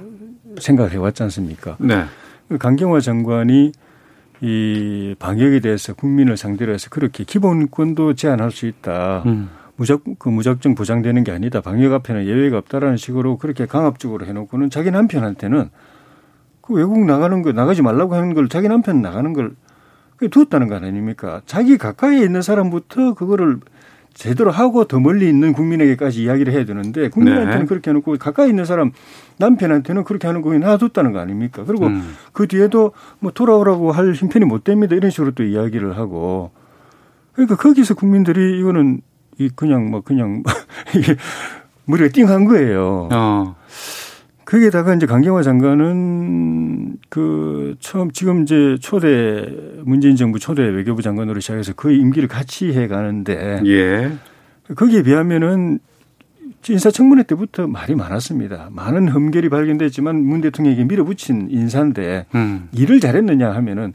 생각해 왔지 않습니까? 네. 그 강경화 장관이 이 방역에 대해서 국민을 상대로 해서 그렇게 기본권도 제한할 수 있다. 음. 무작 그 무작정 보장되는 게 아니다. 방역 앞에는 예외가 없다라는 식으로 그렇게 강압적으로 해놓고는 자기 남편한테는 그 외국 나가는 거 나가지 말라고 하는 걸 자기 남편 나가는 걸 그게 두었다는 거 아닙니까? 자기 가까이에 있는 사람부터 그거를 제대로 하고 더 멀리 있는 국민에게까지 이야기를 해야 되는데 국민한테는 네. 그렇게 해놓고 가까이 있는 사람 남편한테는 그렇게 하는 거 놔뒀다는 거 아닙니까? 그리고 음. 그 뒤에도 뭐 돌아오라고 할 힘편이 못 됩니다. 이런 식으로 또 이야기를 하고 그러니까 거기서 국민들이 이거는 이 그냥 뭐 그냥 이게 머리가 띵한 거예요. 어. 거기에다가 이제 강경화 장관은 그 처음 지금 이제 초대 문재인 정부 초대 외교부 장관으로 시작해서 거의 임기를 같이 해 가는데 예. 거기에 비하면은 인사청문회 때부터 말이 많았습니다. 많은 흠결이 발견됐지만 문 대통령에게 밀어붙인 인사인데 음. 일을 잘했느냐 하면은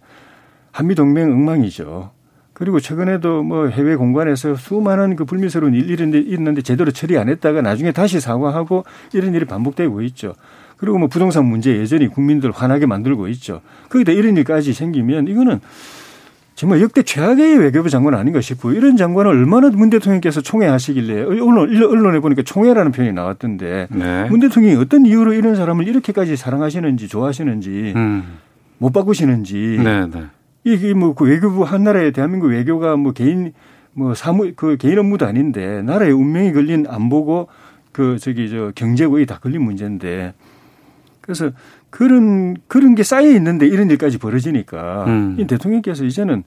한미 동맹 엉망이죠. 그리고 최근에도 뭐 해외 공간에서 수많은 그 불미스러운 일이 있는데, 있는데 제대로 처리 안 했다가 나중에 다시 사과하고 이런 일이 반복되고 있죠. 그리고 뭐 부동산 문제 여전히 국민들 화나게 만들고 있죠. 거기다 이런 일까지 생기면 이거는 정말 역대 최악의 외교부 장관 아닌가 싶고 이런 장관을 얼마나 문 대통령께서 총애하시길래 오늘 언론에 보니까 총애라는 표현이 나왔던데 네. 문 대통령이 어떤 이유로 이런 사람을 이렇게까지 사랑하시는지 좋아하시는지 음. 못 바꾸시는지 네, 네. 이게 뭐 그 외교부 한 나라의 대한민국 외교가 뭐 개인 뭐 사무 그 개인 업무도 아닌데 나라의 운명이 걸린 안보고 그 저기 저 경제고이 다 걸린 문제인데 그래서 그런 그런 게 쌓여 있는데 이런 일까지 벌어지니까 음. 이 대통령께서 이제는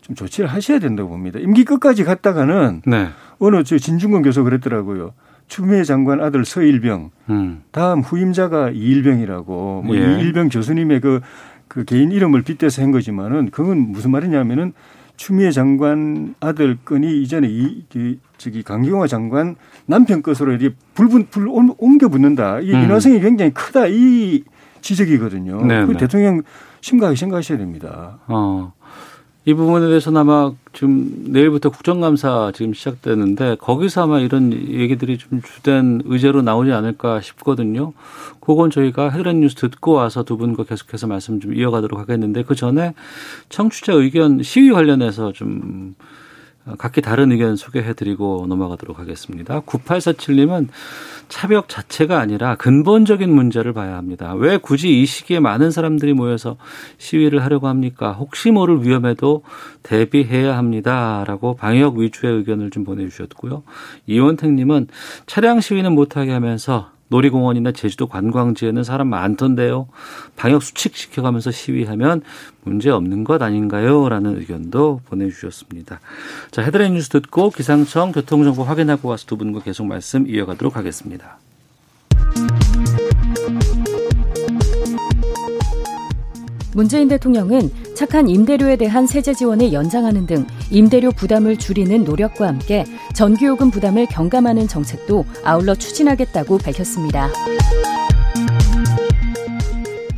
좀 조치를 하셔야 된다고 봅니다. 임기 끝까지 갔다가는 네. 어느 저 진중권 교수 그랬더라고요. 추미애 장관 아들 서일병 음. 다음 후임자가 이일병이라고 뭐 예. 이일병 교수님의 그, 그 개인 이름을 빗대서 한 거지만은 그건 무슨 말이냐면은 추미애 장관 아들 건이 이전에 이, 그 저기 강경화 장관 남편 것으로 이렇게 불분 불 옮- 옮겨 붙는다. 이 음. 인화성이 굉장히 크다 이 지적이거든요. 네, 그 네. 대통령 심각하게 생각하셔야 됩니다. 어. 이 부분에 대해서는 아마 지금 내일부터 국정감사 지금 시작되는데 거기서 아마 이런 얘기들이 좀 주된 의제로 나오지 않을까 싶거든요. 그건 저희가 헤드라인 뉴스 듣고 와서 두 분과 계속해서 말씀 좀 이어가도록 하겠는데 그 전에 청취자 의견 시위 관련해서 좀 각기 다른 의견 소개해드리고 넘어가도록 하겠습니다. 9847님은 차벽 자체가 아니라 근본적인 문제를 봐야 합니다. 왜 굳이 이 시기에 많은 사람들이 모여서 시위를 하려고 합니까? 혹시 모를 위험에도 대비해야 합니다. 라고 방역 위주의 의견을 좀 보내주셨고요. 이원택님은 차량 시위는 못하게 하면서 놀이공원이나 제주도 관광지에는 사람 많던데요. 방역 수칙 지켜가면서 시위하면 문제 없는 것 아닌가요? 라는 의견도 보내주셨습니다. 자, 헤드라인 뉴스 듣고 기상청 교통정보 확인하고 와서 두 분과 계속 말씀 이어가도록 하겠습니다. 문재인 대통령은 착한 임대료에 대한 세제 지원을 연장하는 등 임대료 부담을 줄이는 노력과 함께 전기요금 부담을 경감하는 정책도 아울러 추진하겠다고 밝혔습니다.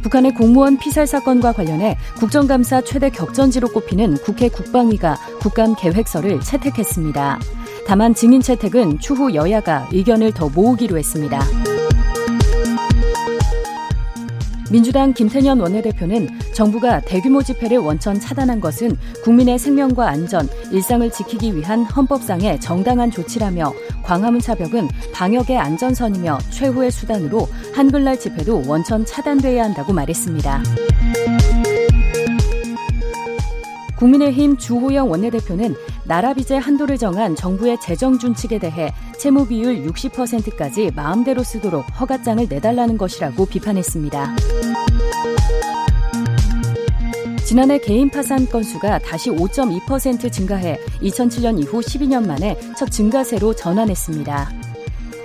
북한의 공무원 피살 사건과 관련해 국정감사 최대 격전지로 꼽히는 국회 국방위가 국감 계획서를 채택했습니다. 다만 증인 채택은 추후 여야가 의견을 더 모으기로 했습니다. 민주당 김태년 원내대표는 정부가 대규모 집회를 원천 차단한 것은 국민의 생명과 안전, 일상을 지키기 위한 헌법상의 정당한 조치라며 광화문 차벽은 방역의 안전선이며 최후의 수단으로 한글날 집회도 원천 차단돼야 한다고 말했습니다. 국민의힘 주호영 원내대표는 나라 빚의 한도를 정한 정부의 재정 준칙에 대해 채무 비율 60%까지 마음대로 쓰도록 허가장을 내달라는 것이라고 비판했습니다. 지난해 개인 파산 건수가 다시 5.2% 증가해 2007년 이후 12년 만에 첫 증가세로 전환했습니다.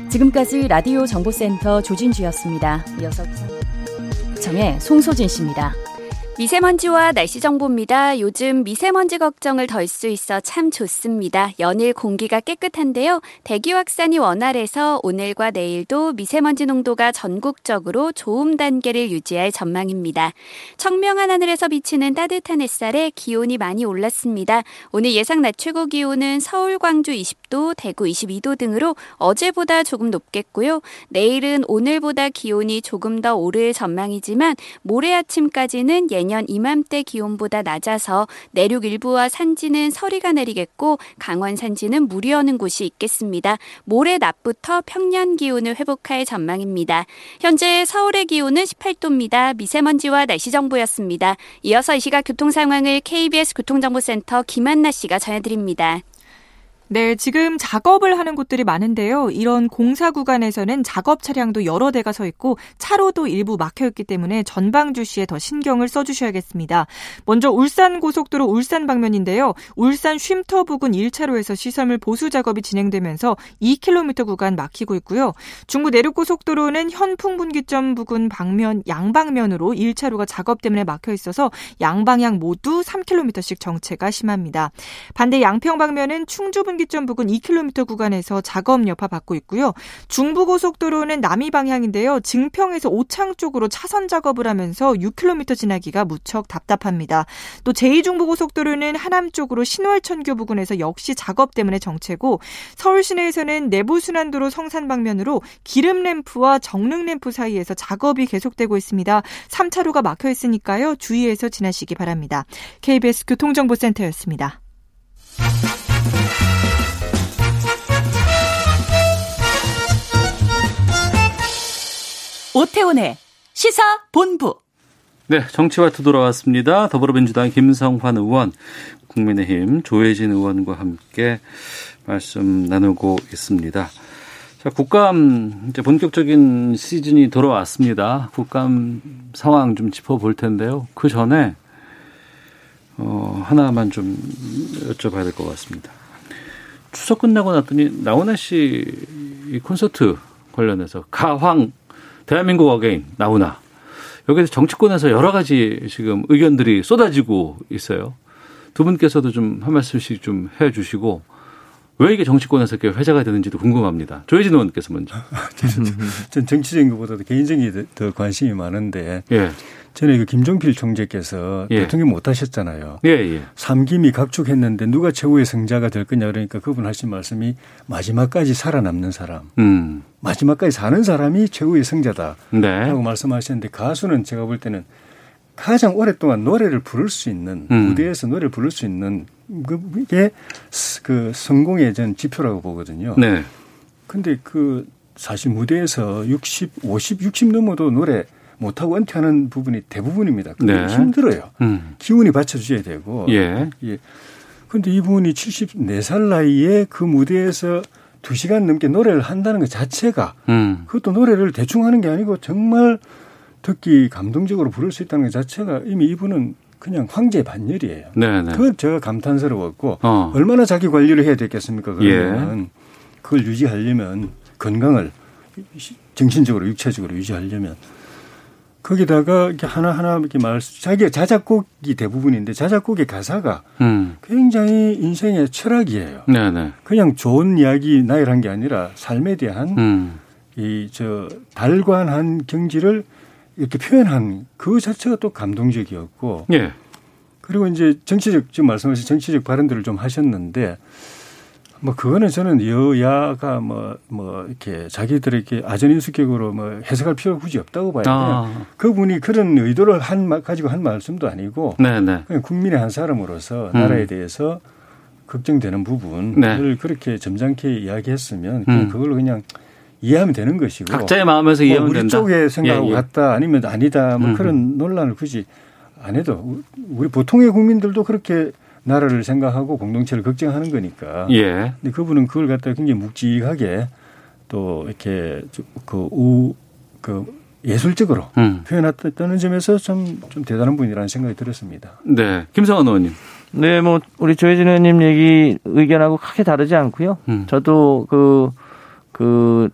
지금까지 라디오 정보센터 조진주였습니다. 이어서 기상청의 송소진 씨입니다. 미세먼지와 날씨 정보입니다. 요즘 미세먼지 걱정을 덜 수 있어 참 좋습니다. 연일 공기가 깨끗한데요. 대기 확산이 원활해서 오늘과 내일도 미세먼지 농도가 전국적으로 좋음 단계를 유지할 전망입니다. 청명한 하늘에서 비치는 따뜻한 햇살에 기온이 많이 올랐습니다. 오늘 예상 낮 최고 기온은 서울, 광주 20도, 대구 22도 등으로 어제보다 조금 높겠고요. 내일은 오늘보다 기온이 조금 더 오를 전망이지만 모레 아침까지는 예 내년 이맘때 기온보다 낮아서 내륙 일부와 산지는 서리가 내리겠고 강원 산지는 물이 오는 곳이 있겠습니다. 모레 낮부터 평년 기온을 회복할 전망입니다. 현재 서울의 기온은 18도입니다. 미세먼지와 날씨 정보였습니다. 이어서 이 시각 교통 상황을 KBS 교통정보센터 김한나 씨가 전해드립니다. 네, 지금 작업을 하는 곳들이 많은데요. 이런 공사 구간에서는 작업 차량도 여러 대가 서 있고 차로도 일부 막혀 있기 때문에 전방 주시에 더 신경을 써 주셔야겠습니다. 먼저 울산 고속도로 울산 방면인데요. 울산 쉼터 부근 1차로에서 시설물 보수 작업이 진행되면서 2km 구간 막히고 있고요. 중부 내륙 고속도로는 현풍 분기점 부근 방면 양방면으로 1차로가 작업 때문에 막혀 있어서 양방향 모두 3km씩 정체가 심합니다. 반대 양평 방면은 충주 분기 분기점 부근 2km 구간에서 작업 여파 받고 있고요. 중부고속도로는 남이 방향인데요. 증평에서 오창 쪽으로 차선 작업을 하면서 6km 지나기가 무척 답답합니다. 또 제2중부고속도로는 하남 쪽으로 신월천교 부근에서 역시 작업 때문에 정체고 서울 시내에서는 내부순환도로 성산 방면으로 기름 램프와 정릉 램프 사이에서 작업이 계속되고 있습니다. 3차로가 막혀 있으니까요. 주의해서 지나시기 바랍니다. KBS 교통정보센터였습니다. 오태훈의 시사 본부. 네, 정치와투 돌아왔습니다. 더불어민주당 김성환 의원, 국민의힘 조해진 의원과 함께 말씀 나누고 있습니다. 자, 국감 이제 본격적인 시즌이 돌아왔습니다. 국감 상황 좀 짚어볼 텐데요. 그 전에 어, 하나만 좀 여쭤봐야 될 것 같습니다. 추석 끝나고 났더니 나훈아 씨 콘서트 관련해서 가황 대한민국 again 나훈아 여기서 정치권에서 여러 가지 지금 의견들이 쏟아지고 있어요. 두 분께서도 좀 한 말씀씩 좀 해주시고 왜 이게 정치권에서 이렇게 회자가 되는지도 궁금합니다. 조혜진 의원께서 먼저. 전 정치적인 것보다도 개인적인 더 관심이 많은데 예. 전에 그 김종필 총재께서 예. 대통령 못 하셨잖아요. 예, 예. 삼김이 각축했는데 누가 최고의 승자가 될 거냐 그러니까 그분 하신 말씀이 마지막까지 살아남는 사람. 음. 마지막까지 사는 사람이 최고의 승자다. 네. 라고 말씀하셨는데 가수는 제가 볼 때는 가장 오랫동안 노래를 부를 수 있는 음. 무대에서 노래를 부를 수 있는 그게 그 성공의 전 지표라고 보거든요. 네. 근데 그 사실 무대에서 60, 50, 60 넘어도 노래 못하고 은퇴하는 부분이 대부분입니다. 네. 힘들어요. 음. 기운이 받쳐줘야 되고. 예. 예. 근데 이분이 74살 나이에 그 무대에서 2시간 넘게 노래를 한다는 것 자체가 음. 그것도 노래를 대충 하는 게 아니고 정말 듣기 감동적으로 부를 수 있다는 것 자체가 이미 이분은 그냥 황제 반열이에요. 네네. 네. 그건 제가 감탄스러웠고 어. 얼마나 자기 관리를 해야 되겠습니까? 그러면 예. 그걸 유지하려면 건강을 정신적으로 육체적으로 유지하려면 거기다가 이렇게 하나하나 이렇게 말, 자기 자작곡이 대부분인데 자작곡의 가사가 음. 굉장히 인생의 철학이에요. 네네. 그냥 좋은 이야기 나열한 게 아니라 삶에 대한 음. 이저 달관한 경지를 이렇게 표현한 그 자체가 또 감동적이었고. 예. 그리고 이제 정치적 지금 말씀하신 정치적 발언들을 좀 하셨는데 뭐 그거는 저는 여야가 뭐뭐 뭐 이렇게 자기들에게 아전인수격으로 뭐 해석할 필요가 굳이 없다고 봐요. 아. 그분이 그런 의도를 한 가지고 한 말씀도 아니고 네네. 네. 그냥 국민의 한 사람으로서 음. 나라에 대해서 걱정되는 부분을 네. 그렇게 점잖게 이야기했으면 음. 그걸로 그냥 이해하면 되는 것이고 각자의 마음에서 이해하면 뭐 우리 된다. 쪽에 생각하고 예, 예. 같다 아니면 아니다 뭐 음. 그런 논란을 굳이 안 해도 우리 보통의 국민들도 그렇게 나라를 생각하고 공동체를 걱정하는 거니까. 예. 근데 그분은 그걸 갖다가 굉장히 묵직하게 또 이렇게 그 우, 그 예술적으로 음. 표현했다는 점에서 좀, 좀 대단한 분이라는 생각이 들었습니다. 네. 김성환 의원님. 네, 뭐 우리 조혜진 의원님 얘기 의견하고 크게 다르지 않고요. 음. 저도 그 그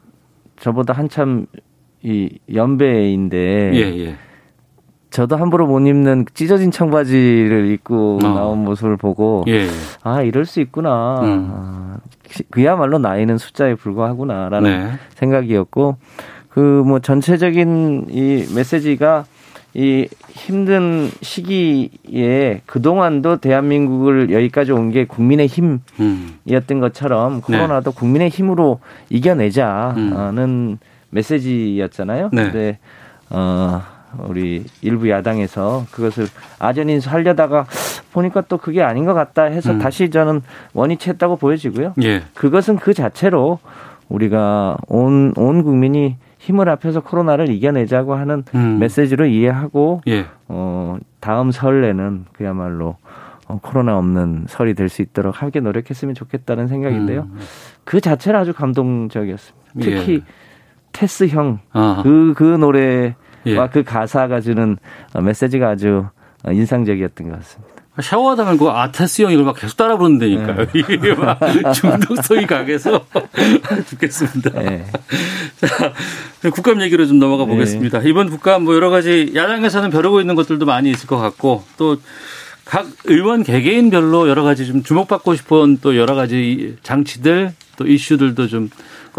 저보다 한참 이 연배인데 예, 예. 저도 함부로 못 입는 찢어진 청바지를 입고 어. 나온 모습을 보고 예, 예. 아 이럴 수 있구나. 음. 아, 그야말로 나이는 숫자에 불과하구나라는 네. 생각이었고 그 뭐 전체적인 이 메시지가 이 힘든 시기에 그동안도 대한민국을 여기까지 온 게 국민의 힘이었던 음. 것처럼 코로나도 국민의 힘으로 이겨내자는 음. 메시지였잖아요. 네. 근데 어 우리 일부 야당에서 그것을 아전인 하려다가 보니까 또 그게 아닌 것 같다 해서 음. 다시 저는 원위치했다고 보여지고요. 예. 그것은 그 자체로 우리가 온, 온 국민이 힘을 합해서 코로나를 이겨내자고 하는 음. 메시지로 이해하고 예. 어, 다음 설에는 그야말로 어, 코로나 없는 설이 될 수 있도록 함께 노력했으면 좋겠다는 생각인데요. 음. 그 자체는 아주 감동적이었습니다. 특히 예. 테스 형, 아하. 그, 그 노래와 예. 그 가사가 주는 어, 메시지가 아주 어, 인상적이었던 것 같습니다. 샤워하다 말고 그 아테스 형 이걸 막 계속 따라 부른다니까요. 네. 이게 막 중독성이 강해서 죽겠습니다. 네. 자, 국감 얘기로 좀 넘어가 보겠습니다. 이번 국감 뭐 여러 가지 야당에서는 벼르고 있는 것들도 많이 있을 것 같고 또 각 의원 개개인별로 여러 가지 좀 주목받고 싶은 또 여러 가지 장치들 또 이슈들도 좀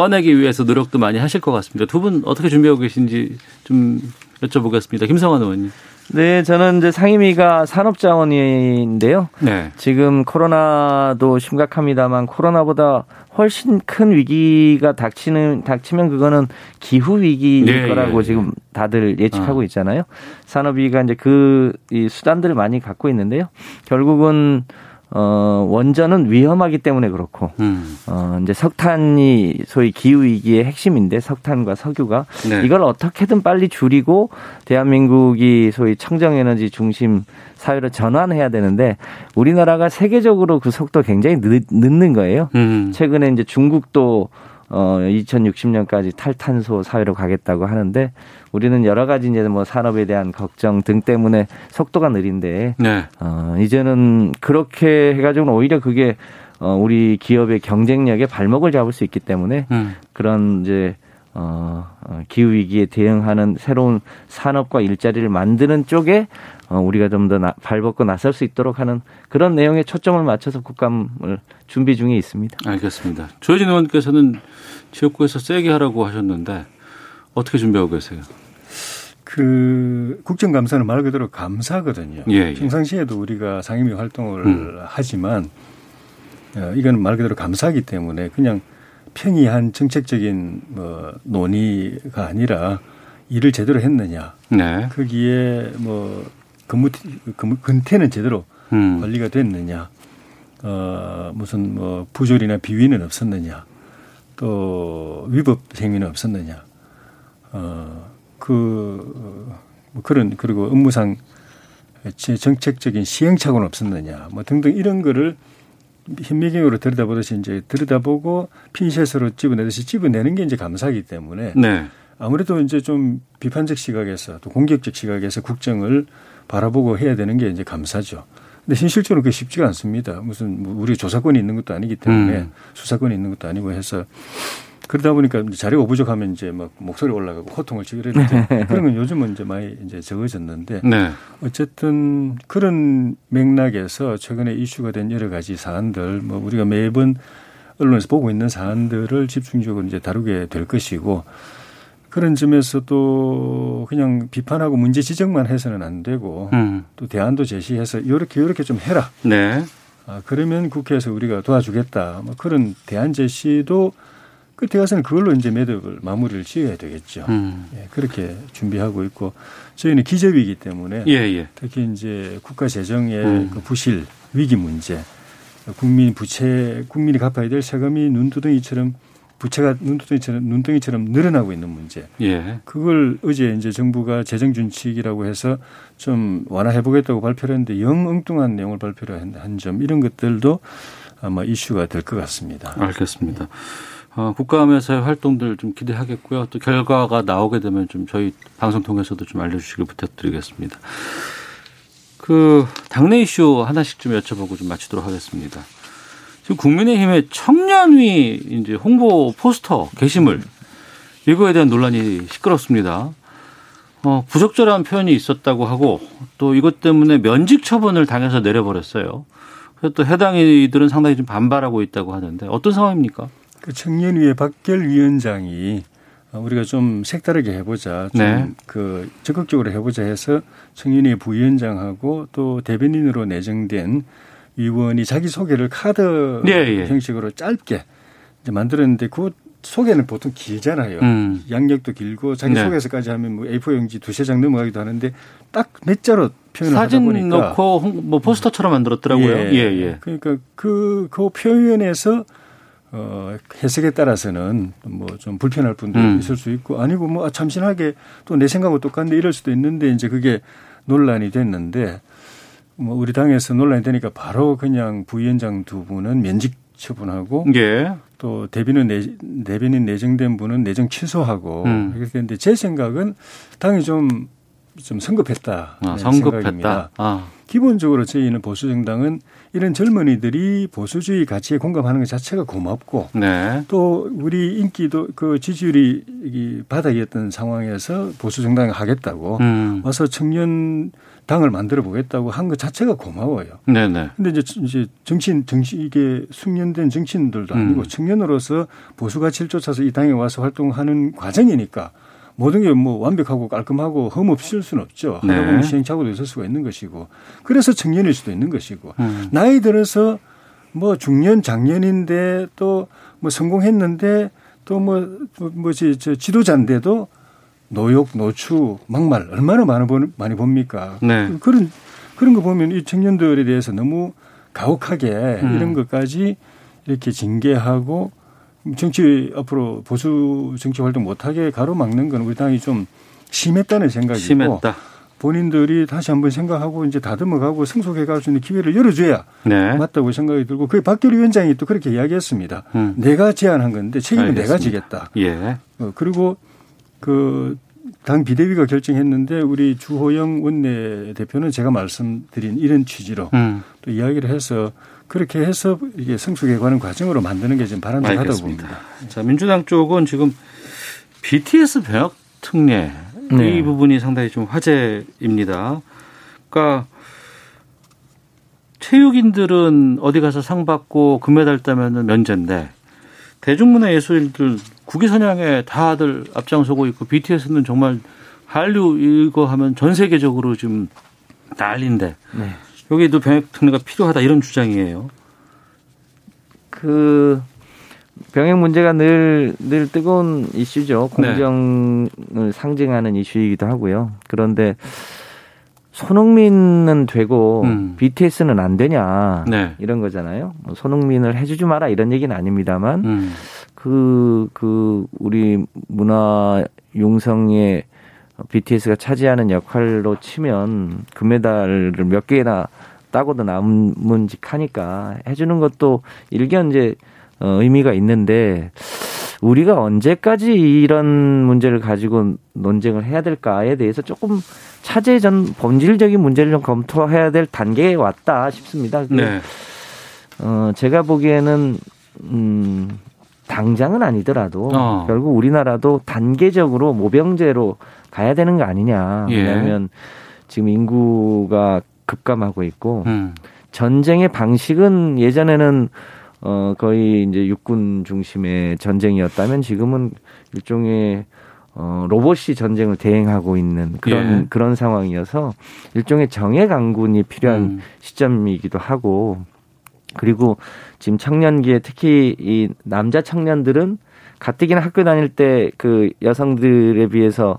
꺼내기 위해서 노력도 많이 하실 것 같습니다. 두 분 어떻게 준비하고 계신지 좀 여쭤보겠습니다. 김성환 의원님. 네, 저는 이제 상임위가 산업자원위인데요. 네. 지금 코로나도 심각합니다만 코로나보다 훨씬 큰 위기가 닥치는 닥치면 그거는 기후 위기일 네, 거라고 예, 지금 다들 예측하고 어. 있잖아요. 산업위가 이제 그 이 수단들을 많이 갖고 있는데요. 결국은 어 원전은 위험하기 때문에 그렇고 음. 어 이제 석탄이 소위 기후 위기의 핵심인데 석탄과 석유가 네. 이걸 어떻게든 빨리 줄이고 대한민국이 소위 청정 에너지 중심 사회로 전환해야 되는데 우리나라가 세계적으로 그 속도 굉장히 늦, 늦는 거예요. 음. 최근에 이제 중국도 어 2060년까지 탈탄소 사회로 가겠다고 하는데 우리는 여러 가지 이제 뭐 산업에 대한 걱정 등 때문에 속도가 느린데 네. 어 이제는 그렇게 해가지고는 오히려 그게 어 우리 기업의 경쟁력에 발목을 잡을 수 있기 때문에 음. 그런 이제 어, 어, 기후 위기에 대응하는 새로운 산업과 일자리를 만드는 쪽에 어, 우리가 좀 더 발벗고 나설 수 있도록 하는 그런 내용에 초점을 맞춰서 국감을 준비 중에 있습니다. 알겠습니다. 조혜진 의원께서는 지역구에서 세게 하라고 하셨는데 어떻게 준비하고 계세요? 그 국정감사는 말 그대로 감사거든요. 예, 예. 평상시에도 우리가 상임위 활동을 음. 하지만 어, 이건 말 그대로 감사하기 때문에 그냥 평이한 정책적인 뭐 논의가 아니라 일을 제대로 했느냐. 네. 거기에 뭐 근무 근무 근태는 제대로 음. 관리가 됐느냐. 어 무슨 뭐 부조리나 비위는 없었느냐. 또 위법 행위는 없었느냐. 어 그뭐 그런 그리고 업무상 제 정책적인 시행착오는 없었느냐. 뭐 등등 이런 거를 현미경으로 들여다보듯이 이제 들여다보고 핀셋으로 집어내듯이 집어내는 게 이제 감사하기 때문에 네. 아무래도 이제 좀 비판적 시각에서 또 공격적 시각에서 국정을 바라보고 해야 되는 게 이제 감사죠. 근데 현실적으로 그게 쉽지가 않습니다. 무슨 뭐 우리 조사권이 있는 것도 아니기 때문에 음. 수사권이 있는 것도 아니고 해서 그러다 보니까 이제 자료가 부족하면 이제 막 목소리 올라가고 호통을 치고 이랬는데 그런 건 요즘은 이제 많이 이제 적어졌는데 네. 어쨌든 그런 맥락에서 최근에 이슈가 된 여러 가지 사안들 뭐 우리가 매번 언론에서 보고 있는 사안들을 집중적으로 이제 다루게 될 것이고 그런 점에서 또 그냥 비판하고 문제 지적만 해서는 안 되고 음. 또 대안도 제시해서 이렇게 이렇게 좀 해라. 네. 아, 그러면 국회에서 우리가 도와주겠다. 뭐 그런 대안 제시도 끝에 가서는 그걸로 이제 매듭을 마무리를 지어야 되겠죠. 음. 예, 그렇게 준비하고 있고 저희는 기재위이기 때문에 예, 예. 특히 이제 국가 재정의 음. 그 부실 위기 문제, 국민 부채, 국민이 갚아야 될 세금이 눈두덩이처럼 부채가 눈덩이처럼 눈덩이처럼 늘어나고 있는 문제. 예. 그걸 어제 이제 정부가 재정 준칙이라고 해서 좀 완화해 보겠다고 발표를 했는데 영 엉뚱한 내용을 발표를 한 점 이런 것들도 아마 이슈가 될 것 같습니다. 알겠습니다. 어, 국감에서의 활동들 좀 기대하겠고요. 또 결과가 나오게 되면 좀 저희 방송 통해서도 좀 알려주시길 부탁드리겠습니다. 그 당내 이슈 하나씩 좀 여쭤보고 좀 마치도록 하겠습니다. 지금 국민의힘의 청년위 이제 홍보 포스터 게시물 이거에 대한 논란이 시끄럽습니다. 어, 부적절한 표현이 있었다고 하고 또 이것 때문에 면직 처분을 당해서 내려버렸어요. 그래서 또 해당 이들은 상당히 좀 반발하고 있다고 하는데 어떤 상황입니까? 그 청년위의 박결 위원장이 우리가 좀 색다르게 해보자, 좀그 네. 적극적으로 해보자 해서 청년위 부위원장하고 또 대변인으로 내정된 의원이 자기 소개를 카드 예, 예. 형식으로 짧게 이제 만들었는데 그 소개는 보통 길잖아요. 음. 양력도 길고 자기 네. 소개서까지 하면 뭐 A4 용지 두세 장 넘어가기도 하는데 딱 몇 자로 표현을 사진 하다 보니까 넣고 뭐 포스터처럼 만들었더라고요. 예, 예. 예. 그러니까 그, 그 표현에서 어, 해석에 따라서는 뭐 좀 불편할 분도 음. 있을 수 있고 아니고 뭐 아, 참신하게 또 내 생각하고 똑같네 이럴 수도 있는데 이제 그게 논란이 됐는데 뭐 우리 당에서 논란이 되니까 바로 그냥 부위원장 두 분은 면직 처분하고 예. 또 대변인 내, 대변인 내정된 분은 내정 취소하고 음. 이렇게 됐는데 제 생각은 당이 좀좀 성급했다. 아, 성급했다. 아. 기본적으로 저희는 보수 정당은 이런 젊은이들이 보수주의 가치에 공감하는 것 자체가 고맙고 네. 또 우리 인기도 그 지지율이 바닥이었던 상황에서 보수 정당이 하겠다고 음. 와서 청년 당을 만들어 보겠다고 한 것 자체가 고마워요. 네네. 근데 이제 이제 정치인 정치 이게 숙련된 정치인들도 아니고 음. 청년으로서 보수 가치를 쫓아서 이 당에 와서 활동하는 과정이니까 모든 게 뭐 완벽하고 깔끔하고 흠 없을 수는 없죠. 네. 하다 보면 시행착오도 있을 수가 있는 것이고 그래서 청년일 수도 있는 것이고 음. 나이 들어서 뭐 중년 장년인데 또 뭐 성공했는데 또 뭐 뭐지 저 지도자인데도 노욕, 노추, 막말 얼마나 많이, 많이 봅니까? 네. 그런 그런 거 보면 이 청년들에 대해서 너무 가혹하게 음. 이런 것까지 이렇게 징계하고 정치 앞으로 보수 정치 활동 못하게 가로막는 건 우리 당이 좀 심했다는 생각이고 심했다. 본인들이 다시 한번 생각하고 이제 다듬어가고 성숙해 갈 수 있는 기회를 열어줘야 네. 맞다고 생각이 들고 그 박결 위원장이 또 그렇게 이야기했습니다. 음. 내가 제안한 건데 책임은 알겠습니다. 내가 지겠다. 예. 어, 그리고 그 당 비대위가 결정했는데 우리 주호영 원내 대표는 제가 말씀드린 이런 취지로 음. 또 이야기를 해서 그렇게 해서 이게 성숙해 가는 과정으로 만드는 게 지금 바람직하다고 봅니다. 자, 민주당 쪽은 지금 BTS 병역 특례 네. 이 부분이 상당히 좀 화제입니다. 그러니까 체육인들은 어디 가서 상 받고 금메달 따면은 면제인데 대중문화 예술인들 국위 선양에 다들 앞장서고 있고 BTS는 정말 한류 이거 하면 전 세계적으로 지금 난리인데 네. 여기도 병역 특례가 필요하다 이런 주장이에요. 그 병역 문제가 늘, 늘 뜨거운 이슈죠. 네. 공정을 네. 상징하는 이슈이기도 하고요. 그런데 손흥민은 되고 음. BTS는 안 되냐 네. 이런 거잖아요. 뭐 손흥민을 해주지 마라 이런 얘기는 아닙니다만 음. 그, 그 우리 문화 용성의 BTS가 차지하는 역할로 치면 금메달을 몇 개나 따고도 남문직하니까 해주는 것도 일견 이제 어, 의미가 있는데 우리가 언제까지 이런 문제를 가지고 논쟁을 해야 될까에 대해서 조금 차제 전 본질적인 문제를 좀 검토해야 될 단계에 왔다 싶습니다. 네. 어, 제가 보기에는 음, 당장은 아니더라도 어. 결국 우리나라도 단계적으로 모병제로 가야 되는 거 아니냐. 예. 왜냐하면 지금 인구가 급감하고 있고 음. 전쟁의 방식은 예전에는 어 거의 이제 육군 중심의 전쟁이었다면 지금은 일종의 어 로봇이 전쟁을 대행하고 있는 그런 예. 그런 상황이어서 일종의 정예 강군이 필요한 음. 시점이기도 하고 그리고 지금 청년기에 특히 이 남자 청년들은 가뜩이나 학교 다닐 때 그 여성들에 비해서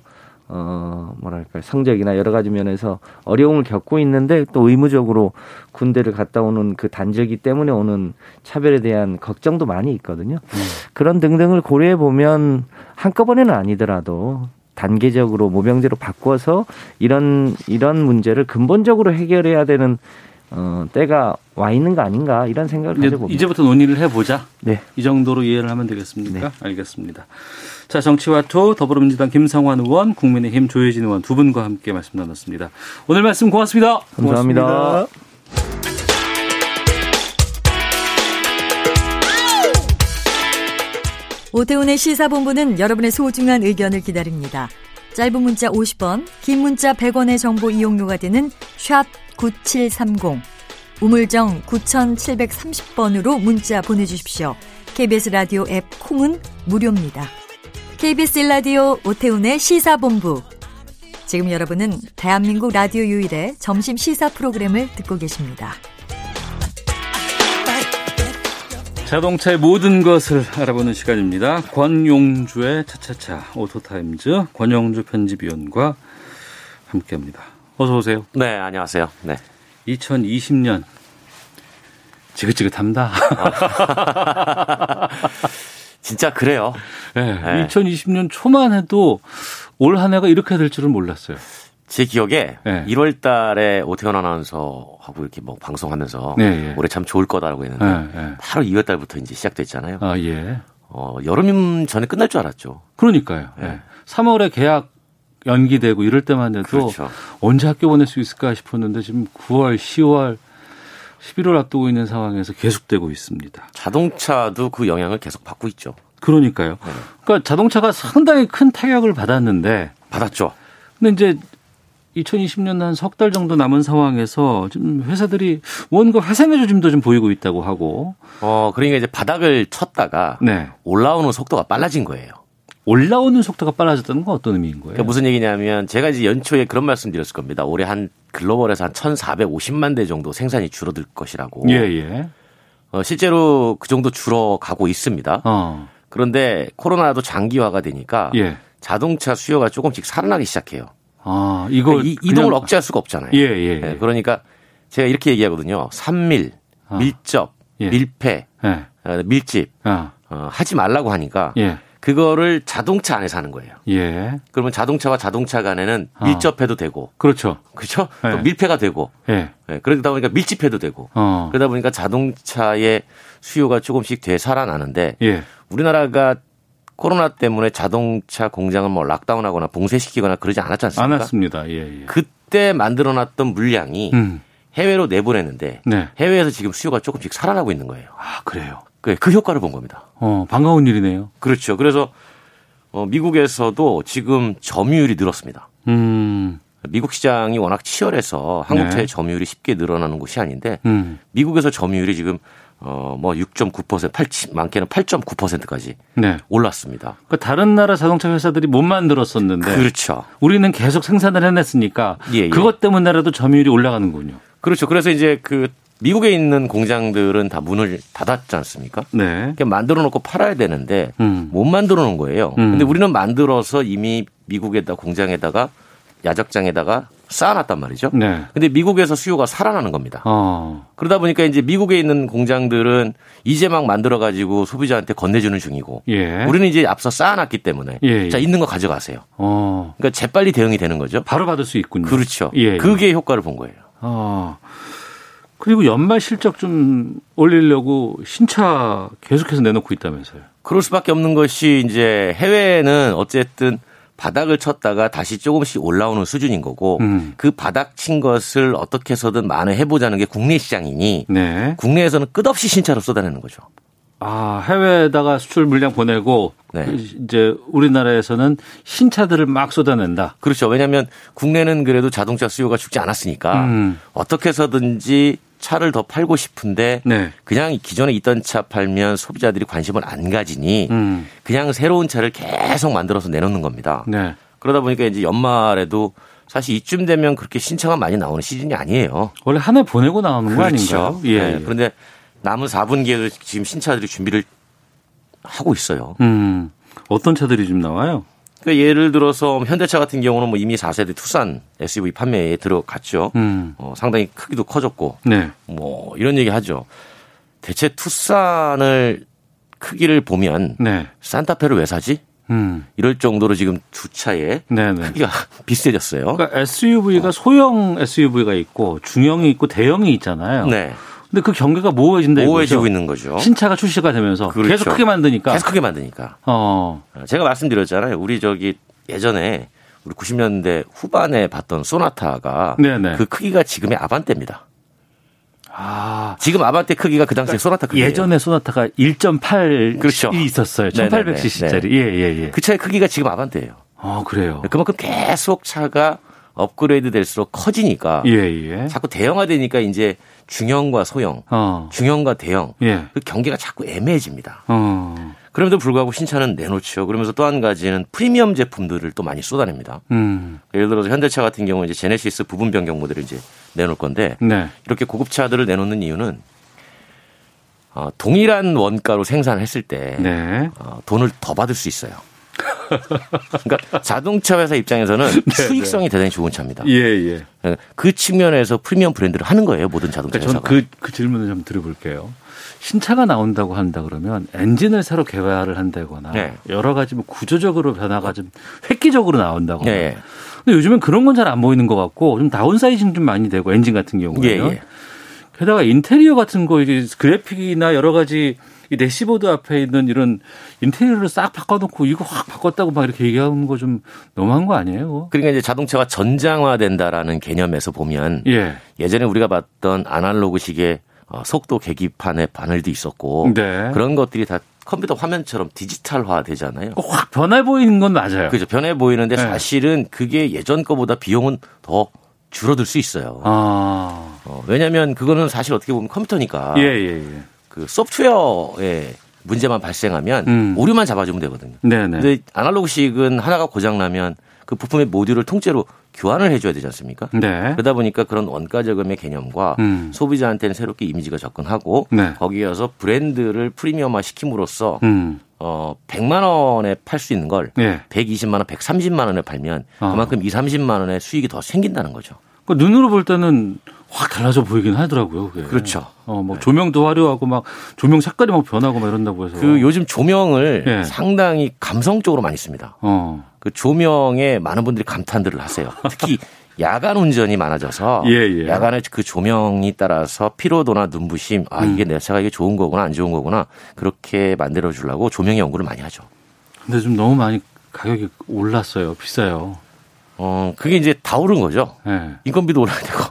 어, 뭐랄까, 성적이나 여러 가지 면에서 어려움을 겪고 있는데 또 의무적으로 군대를 갔다 오는 그 단절기 때문에 오는 차별에 대한 걱정도 많이 있거든요. 그런 등등을 고려해 보면 한꺼번에는 아니더라도 단계적으로 모병제로 바꿔서 이런, 이런 문제를 근본적으로 해결해야 되는 어, 때가 와 있는 거 아닌가 이런 생각을 이제, 가져봅니다. 이제부터 논의를 해보자. 네. 이 정도로 이해를 하면 되겠습니까? 알겠습니다. 자, 정치와투 더불어민주당 김성환 의원, 국민의힘 조혜진 의원 두 분과 함께 말씀 나눴습니다. 오늘 말씀 고맙습니다. 감사합니다. 고맙습니다. 오태훈의 시사본부는 여러분의 소중한 의견을 기다립니다. 짧은 문자 50원, 긴 문자 100원의 정보 이용료가 되는 샵 9730, 우물정 9730번으로 문자 보내주십시오. KBS 라디오 앱 콩은 무료입니다. KBS 라디오 오태훈의 시사본부. 지금 여러분은 대한민국 라디오 유일의 점심 시사 프로그램을 듣고 계십니다. 자동차의 모든 것을 알아보는 시간입니다. 권용주의 차차차 오토타임즈 권용주 편집위원과 함께합니다. 어서 오세요. 네, 안녕하세요. 네. 2020년 지긋지긋합니다. 진짜 그래요. 네, 네. 2020년 초만 해도 올 한 해가 이렇게 될 줄은 몰랐어요. 제 기억에 네. 1월 달에 오태원 아나운서하고 이렇게 뭐 방송하면서 네, 예. 올해 참 좋을 거다라고 했는데 네, 네. 바로 2월 달부터 이제 시작됐잖아요. 아, 예. 어, 여름 전에 끝날 줄 알았죠. 그러니까요. 예. 3월에 계약 연기되고 이럴 때만 해도 그렇죠. 언제 학교 보낼 수 있을까 싶었는데 지금 9월, 10월, 11월 앞두고 있는 상황에서 계속되고 있습니다. 자동차도 그 영향을 계속 받고 있죠. 그러니까요. 네. 그러니까 자동차가 상당히 큰 타격을 받았는데 받았죠. 근데 이제 2020년 한 석 달 정도 남은 상황에서 좀 회사들이 뭔가 회생의 조짐도 좀 보이고 있다고 하고 어, 그러니까 이제 바닥을 쳤다가 네. 올라오는 속도가 빨라진 거예요. 올라오는 속도가 빨라졌다는 건 어떤 의미인 거예요? 그러니까 무슨 얘기냐면 제가 이제 연초에 그런 말씀 드렸을 겁니다. 올해 한 글로벌에서 한 1,450만 대 정도 생산이 줄어들 것이라고. 예, 예. 어, 실제로 그 정도 줄어가고 있습니다. 어. 그런데 코로나도 장기화가 되니까 예. 자동차 수요가 조금씩 살아나기 시작해요. 아, 이걸 그러니까 이, 그냥- 억제할 수가 없잖아요. 예, 예. 네, 그러니까 제가 이렇게 얘기하거든요. 산밀, 아. 밀접, 예. 밀폐, 예. 어, 밀집 아, 어, 하지 말라고 하니까 예. 그거를 자동차 안에서 하는 거예요. 예. 그러면 자동차와 자동차 간에는 아. 밀접해도 되고, 그렇죠. 그렇죠? 네. 또 밀폐가 되고, 예. 네, 그러다 보니까 밀집해도 되고, 어. 그러다 보니까 자동차의 수요가 조금씩 되살아나는데 예. 우리나라가 코로나 때문에 자동차 공장을 뭐 락다운하거나 봉쇄시키거나 그러지 않았지 않습니까? 안 왔습니다. 예, 예. 그때 만들어놨던 물량이 음. 해외로 내보내는데 네. 해외에서 지금 수요가 조금씩 살아나고 있는 거예요. 아, 그래요. 그, 그 효과를 본 겁니다. 어, 반가운 일이네요. 그렇죠. 그래서 어, 미국에서도 지금 점유율이 늘었습니다. 음. 미국 시장이 워낙 치열해서 한국차의 네. 점유율이 쉽게 늘어나는 곳이 아닌데 음. 미국에서 점유율이 지금 어뭐 6.9% 8 많게는 8.9%까지 네. 올랐습니다. 그 다른 나라 자동차 회사들이 못 만들었었는데 그렇죠. 우리는 계속 생산을 해냈으니까 예, 예. 그것 때문에라도 점유율이 올라가는군요. 그렇죠. 그래서 이제 그 미국에 있는 공장들은 다 문을 닫았지 않습니까? 네. 그러니까 만들어 놓고 팔아야 되는데 음. 못 만들어 놓은 거예요. 음. 근데 우리는 만들어서 이미 미국에다 공장에다가 야적장에다가 쌓아놨단 말이죠. 네. 근데 미국에서 수요가 살아나는 겁니다. 어. 그러다 보니까 이제 미국에 있는 공장들은 이제 막 만들어 가지고 소비자한테 건네주는 중이고 예. 우리는 이제 앞서 쌓아놨기 때문에 예, 예. 자 있는 거 가져가세요. 어. 그러니까 재빨리 대응이 되는 거죠. 바로 받을 수 있군요. 그렇죠. 예. 예. 그게 효과를 본 거예요. 어. 그리고 연말 실적 좀 올리려고 신차 계속해서 내놓고 있다면서요. 그럴 수밖에 없는 것이 이제 해외는 어쨌든 바닥을 쳤다가 다시 조금씩 올라오는 수준인 거고 음. 그 바닥 친 것을 어떻게 해서든 만회해 보자는 게 국내 시장이니 네. 국내에서는 끝없이 신차로 쏟아내는 거죠. 아, 해외에다가 수출 물량 보내고 네. 그 이제 우리나라에서는 신차들을 막 쏟아낸다. 그렇죠. 왜냐하면 국내는 그래도 자동차 수요가 죽지 않았으니까 음. 어떻게 해서든지 차를 더 팔고 싶은데 네. 그냥 기존에 있던 차 팔면 소비자들이 관심을 안 가지니 음. 그냥 새로운 차를 계속 만들어서 내놓는 겁니다. 네. 그러다 보니까 이제 연말에도 사실 이쯤 되면 그렇게 신차가 많이 나오는 시즌이 아니에요. 원래 한 해 보내고 나오는 거 아닌가요? 예. 네. 그런데 남은 4분기에도 지금 신차들이 준비를 하고 있어요. 음. 어떤 차들이 좀 나와요? 그러니까 예를 들어서 현대차 같은 경우는 뭐 이미 4세대 투싼 SUV 판매에 들어갔죠. 음. 어, 상당히 크기도 커졌고 네. 뭐 이런 얘기 하죠. 대체 투싼을 크기를 보면 네. 산타페를 왜 사지? 음. 이럴 정도로 지금 주차에 네, 네. 크기가 비슷해졌어요. 그러니까 SUV가 소형 SUV가 있고 중형이 있고 대형이 있잖아요. 네. 근데 그 경계가 모호해진다 모호해지고? 있는 거죠. 신차가 출시가 되면서 그렇죠. 계속 크게 만드니까 계속 크게 만드니까. 어. 제가 말씀드렸잖아요. 우리 저기 예전에 우리 90년대 후반에 봤던 소나타가 네네. 그 크기가 지금의 아반떼입니다. 아. 지금 아반떼 크기가 그 당시에 소나타 크기 예전에 소나타가 1.8이 그렇죠. 있었어요. 네네네. 1800cc짜리. 네. 예, 예, 예. 그 차의 크기가 지금 아반떼예요. 아, 그래요. 그만큼 계속 차가 업그레이드 될수록 커지니까 예, 예. 자꾸 대형화되니까 이제 중형과 소형, 어. 중형과 대형 예. 그 경계가 자꾸 애매해집니다. 어. 그럼에도 불구하고 신차는 내놓죠. 그러면서 또 한 가지는 프리미엄 제품들을 또 많이 쏟아냅니다. 음. 예를 들어서 현대차 같은 경우 이제 제네시스 부분 변경 모델을 이제 내놓을 건데 네. 이렇게 고급차들을 내놓는 이유는 어, 동일한 원가로 생산했을 때 네. 어, 돈을 더 받을 수 있어요. 그러니까 자동차 회사 입장에서는 수익성이 대단히 좋은 차입니다. 네, 예, 예. 그 측면에서 프리미엄 브랜드를 하는 거예요. 모든 자동차 그러니까 회사가. 저는 그, 그 질문을 좀 드려볼게요. 신차가 나온다고 한다 그러면 엔진을 새로 개발을 한다거나 네. 여러 가지 뭐 구조적으로 변화가 좀 획기적으로 나온다거나. 네. 근데 요즘엔 그런 건 잘 안 보이는 것 같고 좀 다운사이징 좀 많이 되고 엔진 같은 경우는. 예, 예. 게다가 인테리어 같은 거 이제 그래픽이나 여러 가지 이 대시보드 앞에 있는 이런 인테리어를 싹 바꿔놓고 이거 확 바꿨다고 막 이렇게 얘기하는 거 좀 너무한 거 아니에요? 그러니까 이제 자동차가 전장화된다라는 개념에서 보면 예. 예전에 우리가 봤던 아날로그식의 어, 속도 계기판에 바늘도 있었고 네. 그런 것들이 다 컴퓨터 화면처럼 디지털화 되잖아요. 확 변해 보이는 건 맞아요. 그죠. 변해 보이는데 네. 사실은 그게 예전 거보다 비용은 더 줄어들 수 있어요. 아. 어, 왜냐하면 그거는 사실 어떻게 보면 컴퓨터니까 예, 예, 예. 그 소프트웨어에 문제만 발생하면 음. 오류만 잡아주면 되거든요. 네네. 근데 아날로그식은 하나가 고장 나면 그 부품의 모듈을 통째로 교환을 해줘야 되지 않습니까? 네. 그러다 보니까 그런 원가 저금의 개념과 음. 소비자한테는 새롭게 이미지가 접근하고 네. 거기에서 브랜드를 프리미엄화 시킴으로써 음. 어 100만 원에 팔 수 있는 걸 예. 120만 원, 130만 원에 팔면 아. 그만큼 2, 30만 원의 수익이 더 생긴다는 거죠. 그 눈으로 볼 때는 확 달라져 보이긴 하더라고요. 그게. 그렇죠. 어, 뭐 조명도 화려하고 막 조명 색깔이 막 변하고 막 이런다고 해서. 그 요즘 조명을 예. 상당히 감성적으로 많이 씁니다. 어. 그 조명에 많은 분들이 감탄들을 하세요. 특히 야간 운전이 많아져서 예, 예. 야간에 그 조명이 따라서 피로도나 눈부심 아 음. 이게 내 차가 이게 좋은 거구나 안 좋은 거구나 그렇게 만들어 주려고 조명 연구를 많이 하죠. 근데 좀 너무 많이 가격이 올랐어요. 비싸요. 어 그게 이제 다 오른 거죠. 예. 인건비도 올라야 되고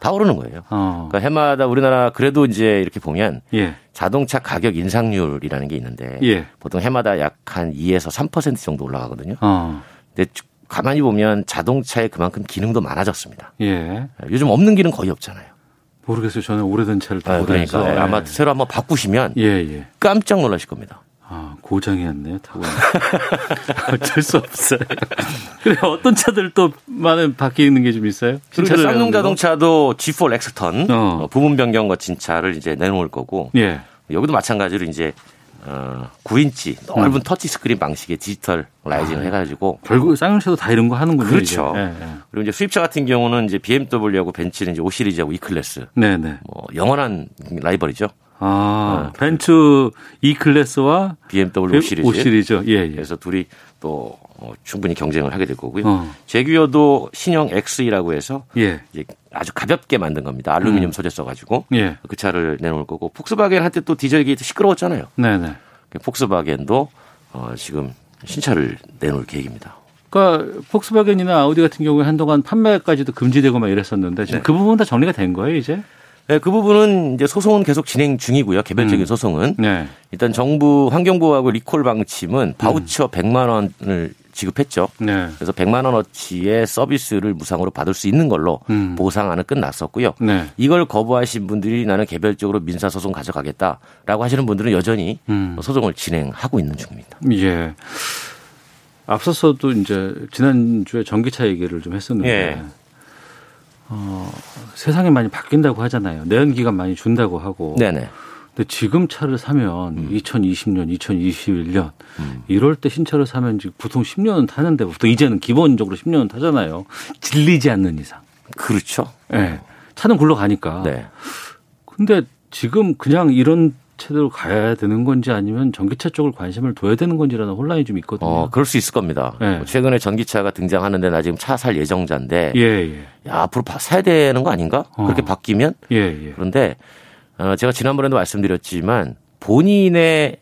다 오르는 거예요. 어. 그러니까 해마다 우리나라 그래도 이제 이렇게 보면 예. 자동차 가격 인상률이라는 게 있는데 예. 보통 해마다 약 한 2에서 3% 정도 올라가거든요. 어. 근데 가만히 보면 자동차에 그만큼 기능도 많아졌습니다. 예. 요즘 없는 기능 거의 없잖아요. 모르겠어요. 저는 오래된 차를 타고 아, 그러니까 다녀서. 아마 새로 한번 바꾸시면 예, 예. 깜짝 놀라실 겁니다. 아, 고장이었네요, 타고. 어쩔 수 없어요. 그래, 어떤 차들 또 많은 바뀌는 게 좀 있어요? 그리고 쌍용? 자동차도 G4 렉스턴 어. 어, 부분 변경 거친 차를 이제 내놓을 거고 예. 여기도 마찬가지로 이제 어, 9인치 넓은 터치 스크린 방식의 digitalizing을 해가지고 결국 쌍용차도 다 이런 거 하는군요. 그렇죠. 예, 예. 그리고 이제 수입차 같은 경우는 이제 BMW하고 벤츠는 이제 5 시리즈하고 E 클래스 네네. 뭐 영원한 라이벌이죠. 아, 벤츠 E 클래스와 BMW 5 시리즈. 5 시리즈. 예, 예. 그래서 둘이 또 어, 충분히 경쟁을 하게 될 거고요. 어. 제규어도 신형 XE라고 해서 예. 이제 아주 가볍게 만든 겁니다. 알루미늄 소재 써가지고 예. 그 차를 내놓을 거고 폭스바겐 한때 또 디젤 게이트 시끄러웠잖아요. 네네. 그 폭스바겐도 어, 지금 신차를 내놓을 계획입니다. 그러니까 폭스바겐이나 아우디 같은 경우에 한동안 판매까지도 금지되고 막 이랬었는데 지금 그 부분 다 정리가 된 거예요, 이제? 네, 그 부분은 이제 소송은 계속 진행 중이고요. 개별적인 음. 소송은 네. 일단 정부 환경부하고 리콜 방침은 바우처 100만 원을 지급했죠. 네. 그래서 100만 원어치의 서비스를 무상으로 받을 수 있는 걸로 음. 보상안은 끝났었고요. 네. 이걸 거부하신 분들이 나는 개별적으로 민사 소송 가져가겠다라고 하시는 분들은 여전히 음. 소송을 진행하고 있는 중입니다. 예. 앞서서도 이제 지난주에 전기차 얘기를 좀 했었는데 예. 어, 세상이 많이 바뀐다고 하잖아요. 내연 기간 많이 준다고 하고. 네네. 근데 지금 차를 사면 음. 2020년, 2021년 이럴 때 신차를 사면 지금 보통 10년은 타는데 보통 이제는 기본적으로 10년은 타잖아요. 질리지 않는 이상. 그렇죠. 예. 차는 굴러가니까. 네. 근데 지금 그냥 이런 차대로 가야 되는 건지 아니면 전기차 쪽을 관심을 둬야 되는 건지라는 혼란이 좀 있거든요. 어, 그럴 수 있을 겁니다. 네. 뭐 최근에 전기차가 등장하는데 나 지금 차 살 예정자인데 예, 예. 야, 앞으로 바- 사야 되는 거 아닌가? 어. 그렇게 바뀌면? 예, 예. 그런데 어, 제가 지난번에도 말씀드렸지만 본인의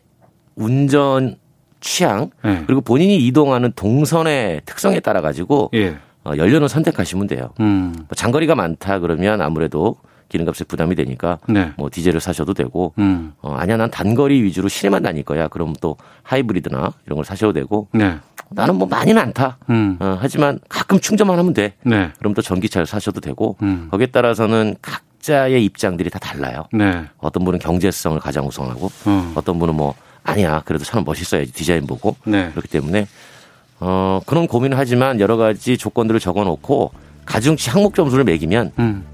운전 취향 예. 그리고 본인이 이동하는 동선의 특성에 따라 가지고 예. 어, 연료는 선택하시면 돼요. 음. 뭐 장거리가 많다 그러면 아무래도 기름값에 부담이 되니까 네. 뭐 디젤을 사셔도 되고 음. 어, 아니야 난 단거리 위주로 시내만 다닐 거야. 그럼 또 하이브리드나 이런 걸 사셔도 되고 네. 나는 뭐 많이는 안 타. 음. 어, 하지만 가끔 충전만 하면 돼. 네. 그럼 또 전기차를 사셔도 되고 음. 거기에 따라서는 각자의 입장들이 다 달라요. 네. 어떤 분은 경제성을 가장 우선하고 어. 어떤 분은 뭐 아니야 그래도 차는 멋있어야지 디자인 보고 네. 그렇기 때문에 어 그런 고민을 하지만 여러 가지 조건들을 적어 놓고 가중치 항목 점수를 매기면 음.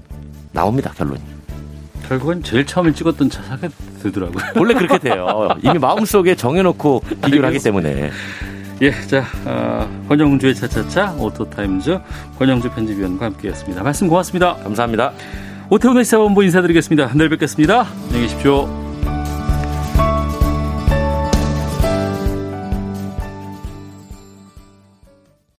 나옵니다 결론이. 결국은 제일 처음에 찍었던 차 사게 되더라고요. 원래 그렇게 돼요. 이미 마음속에 정해놓고 비교를 하기 때문에. 예, 자, 어, 권용주의 차차차 오토타임즈 권용주 편집위원과 함께했습니다. 말씀 고맙습니다. 감사합니다. 오태훈의 시사본부 인사드리겠습니다. 내일 뵙겠습니다. 안녕히 계십시오.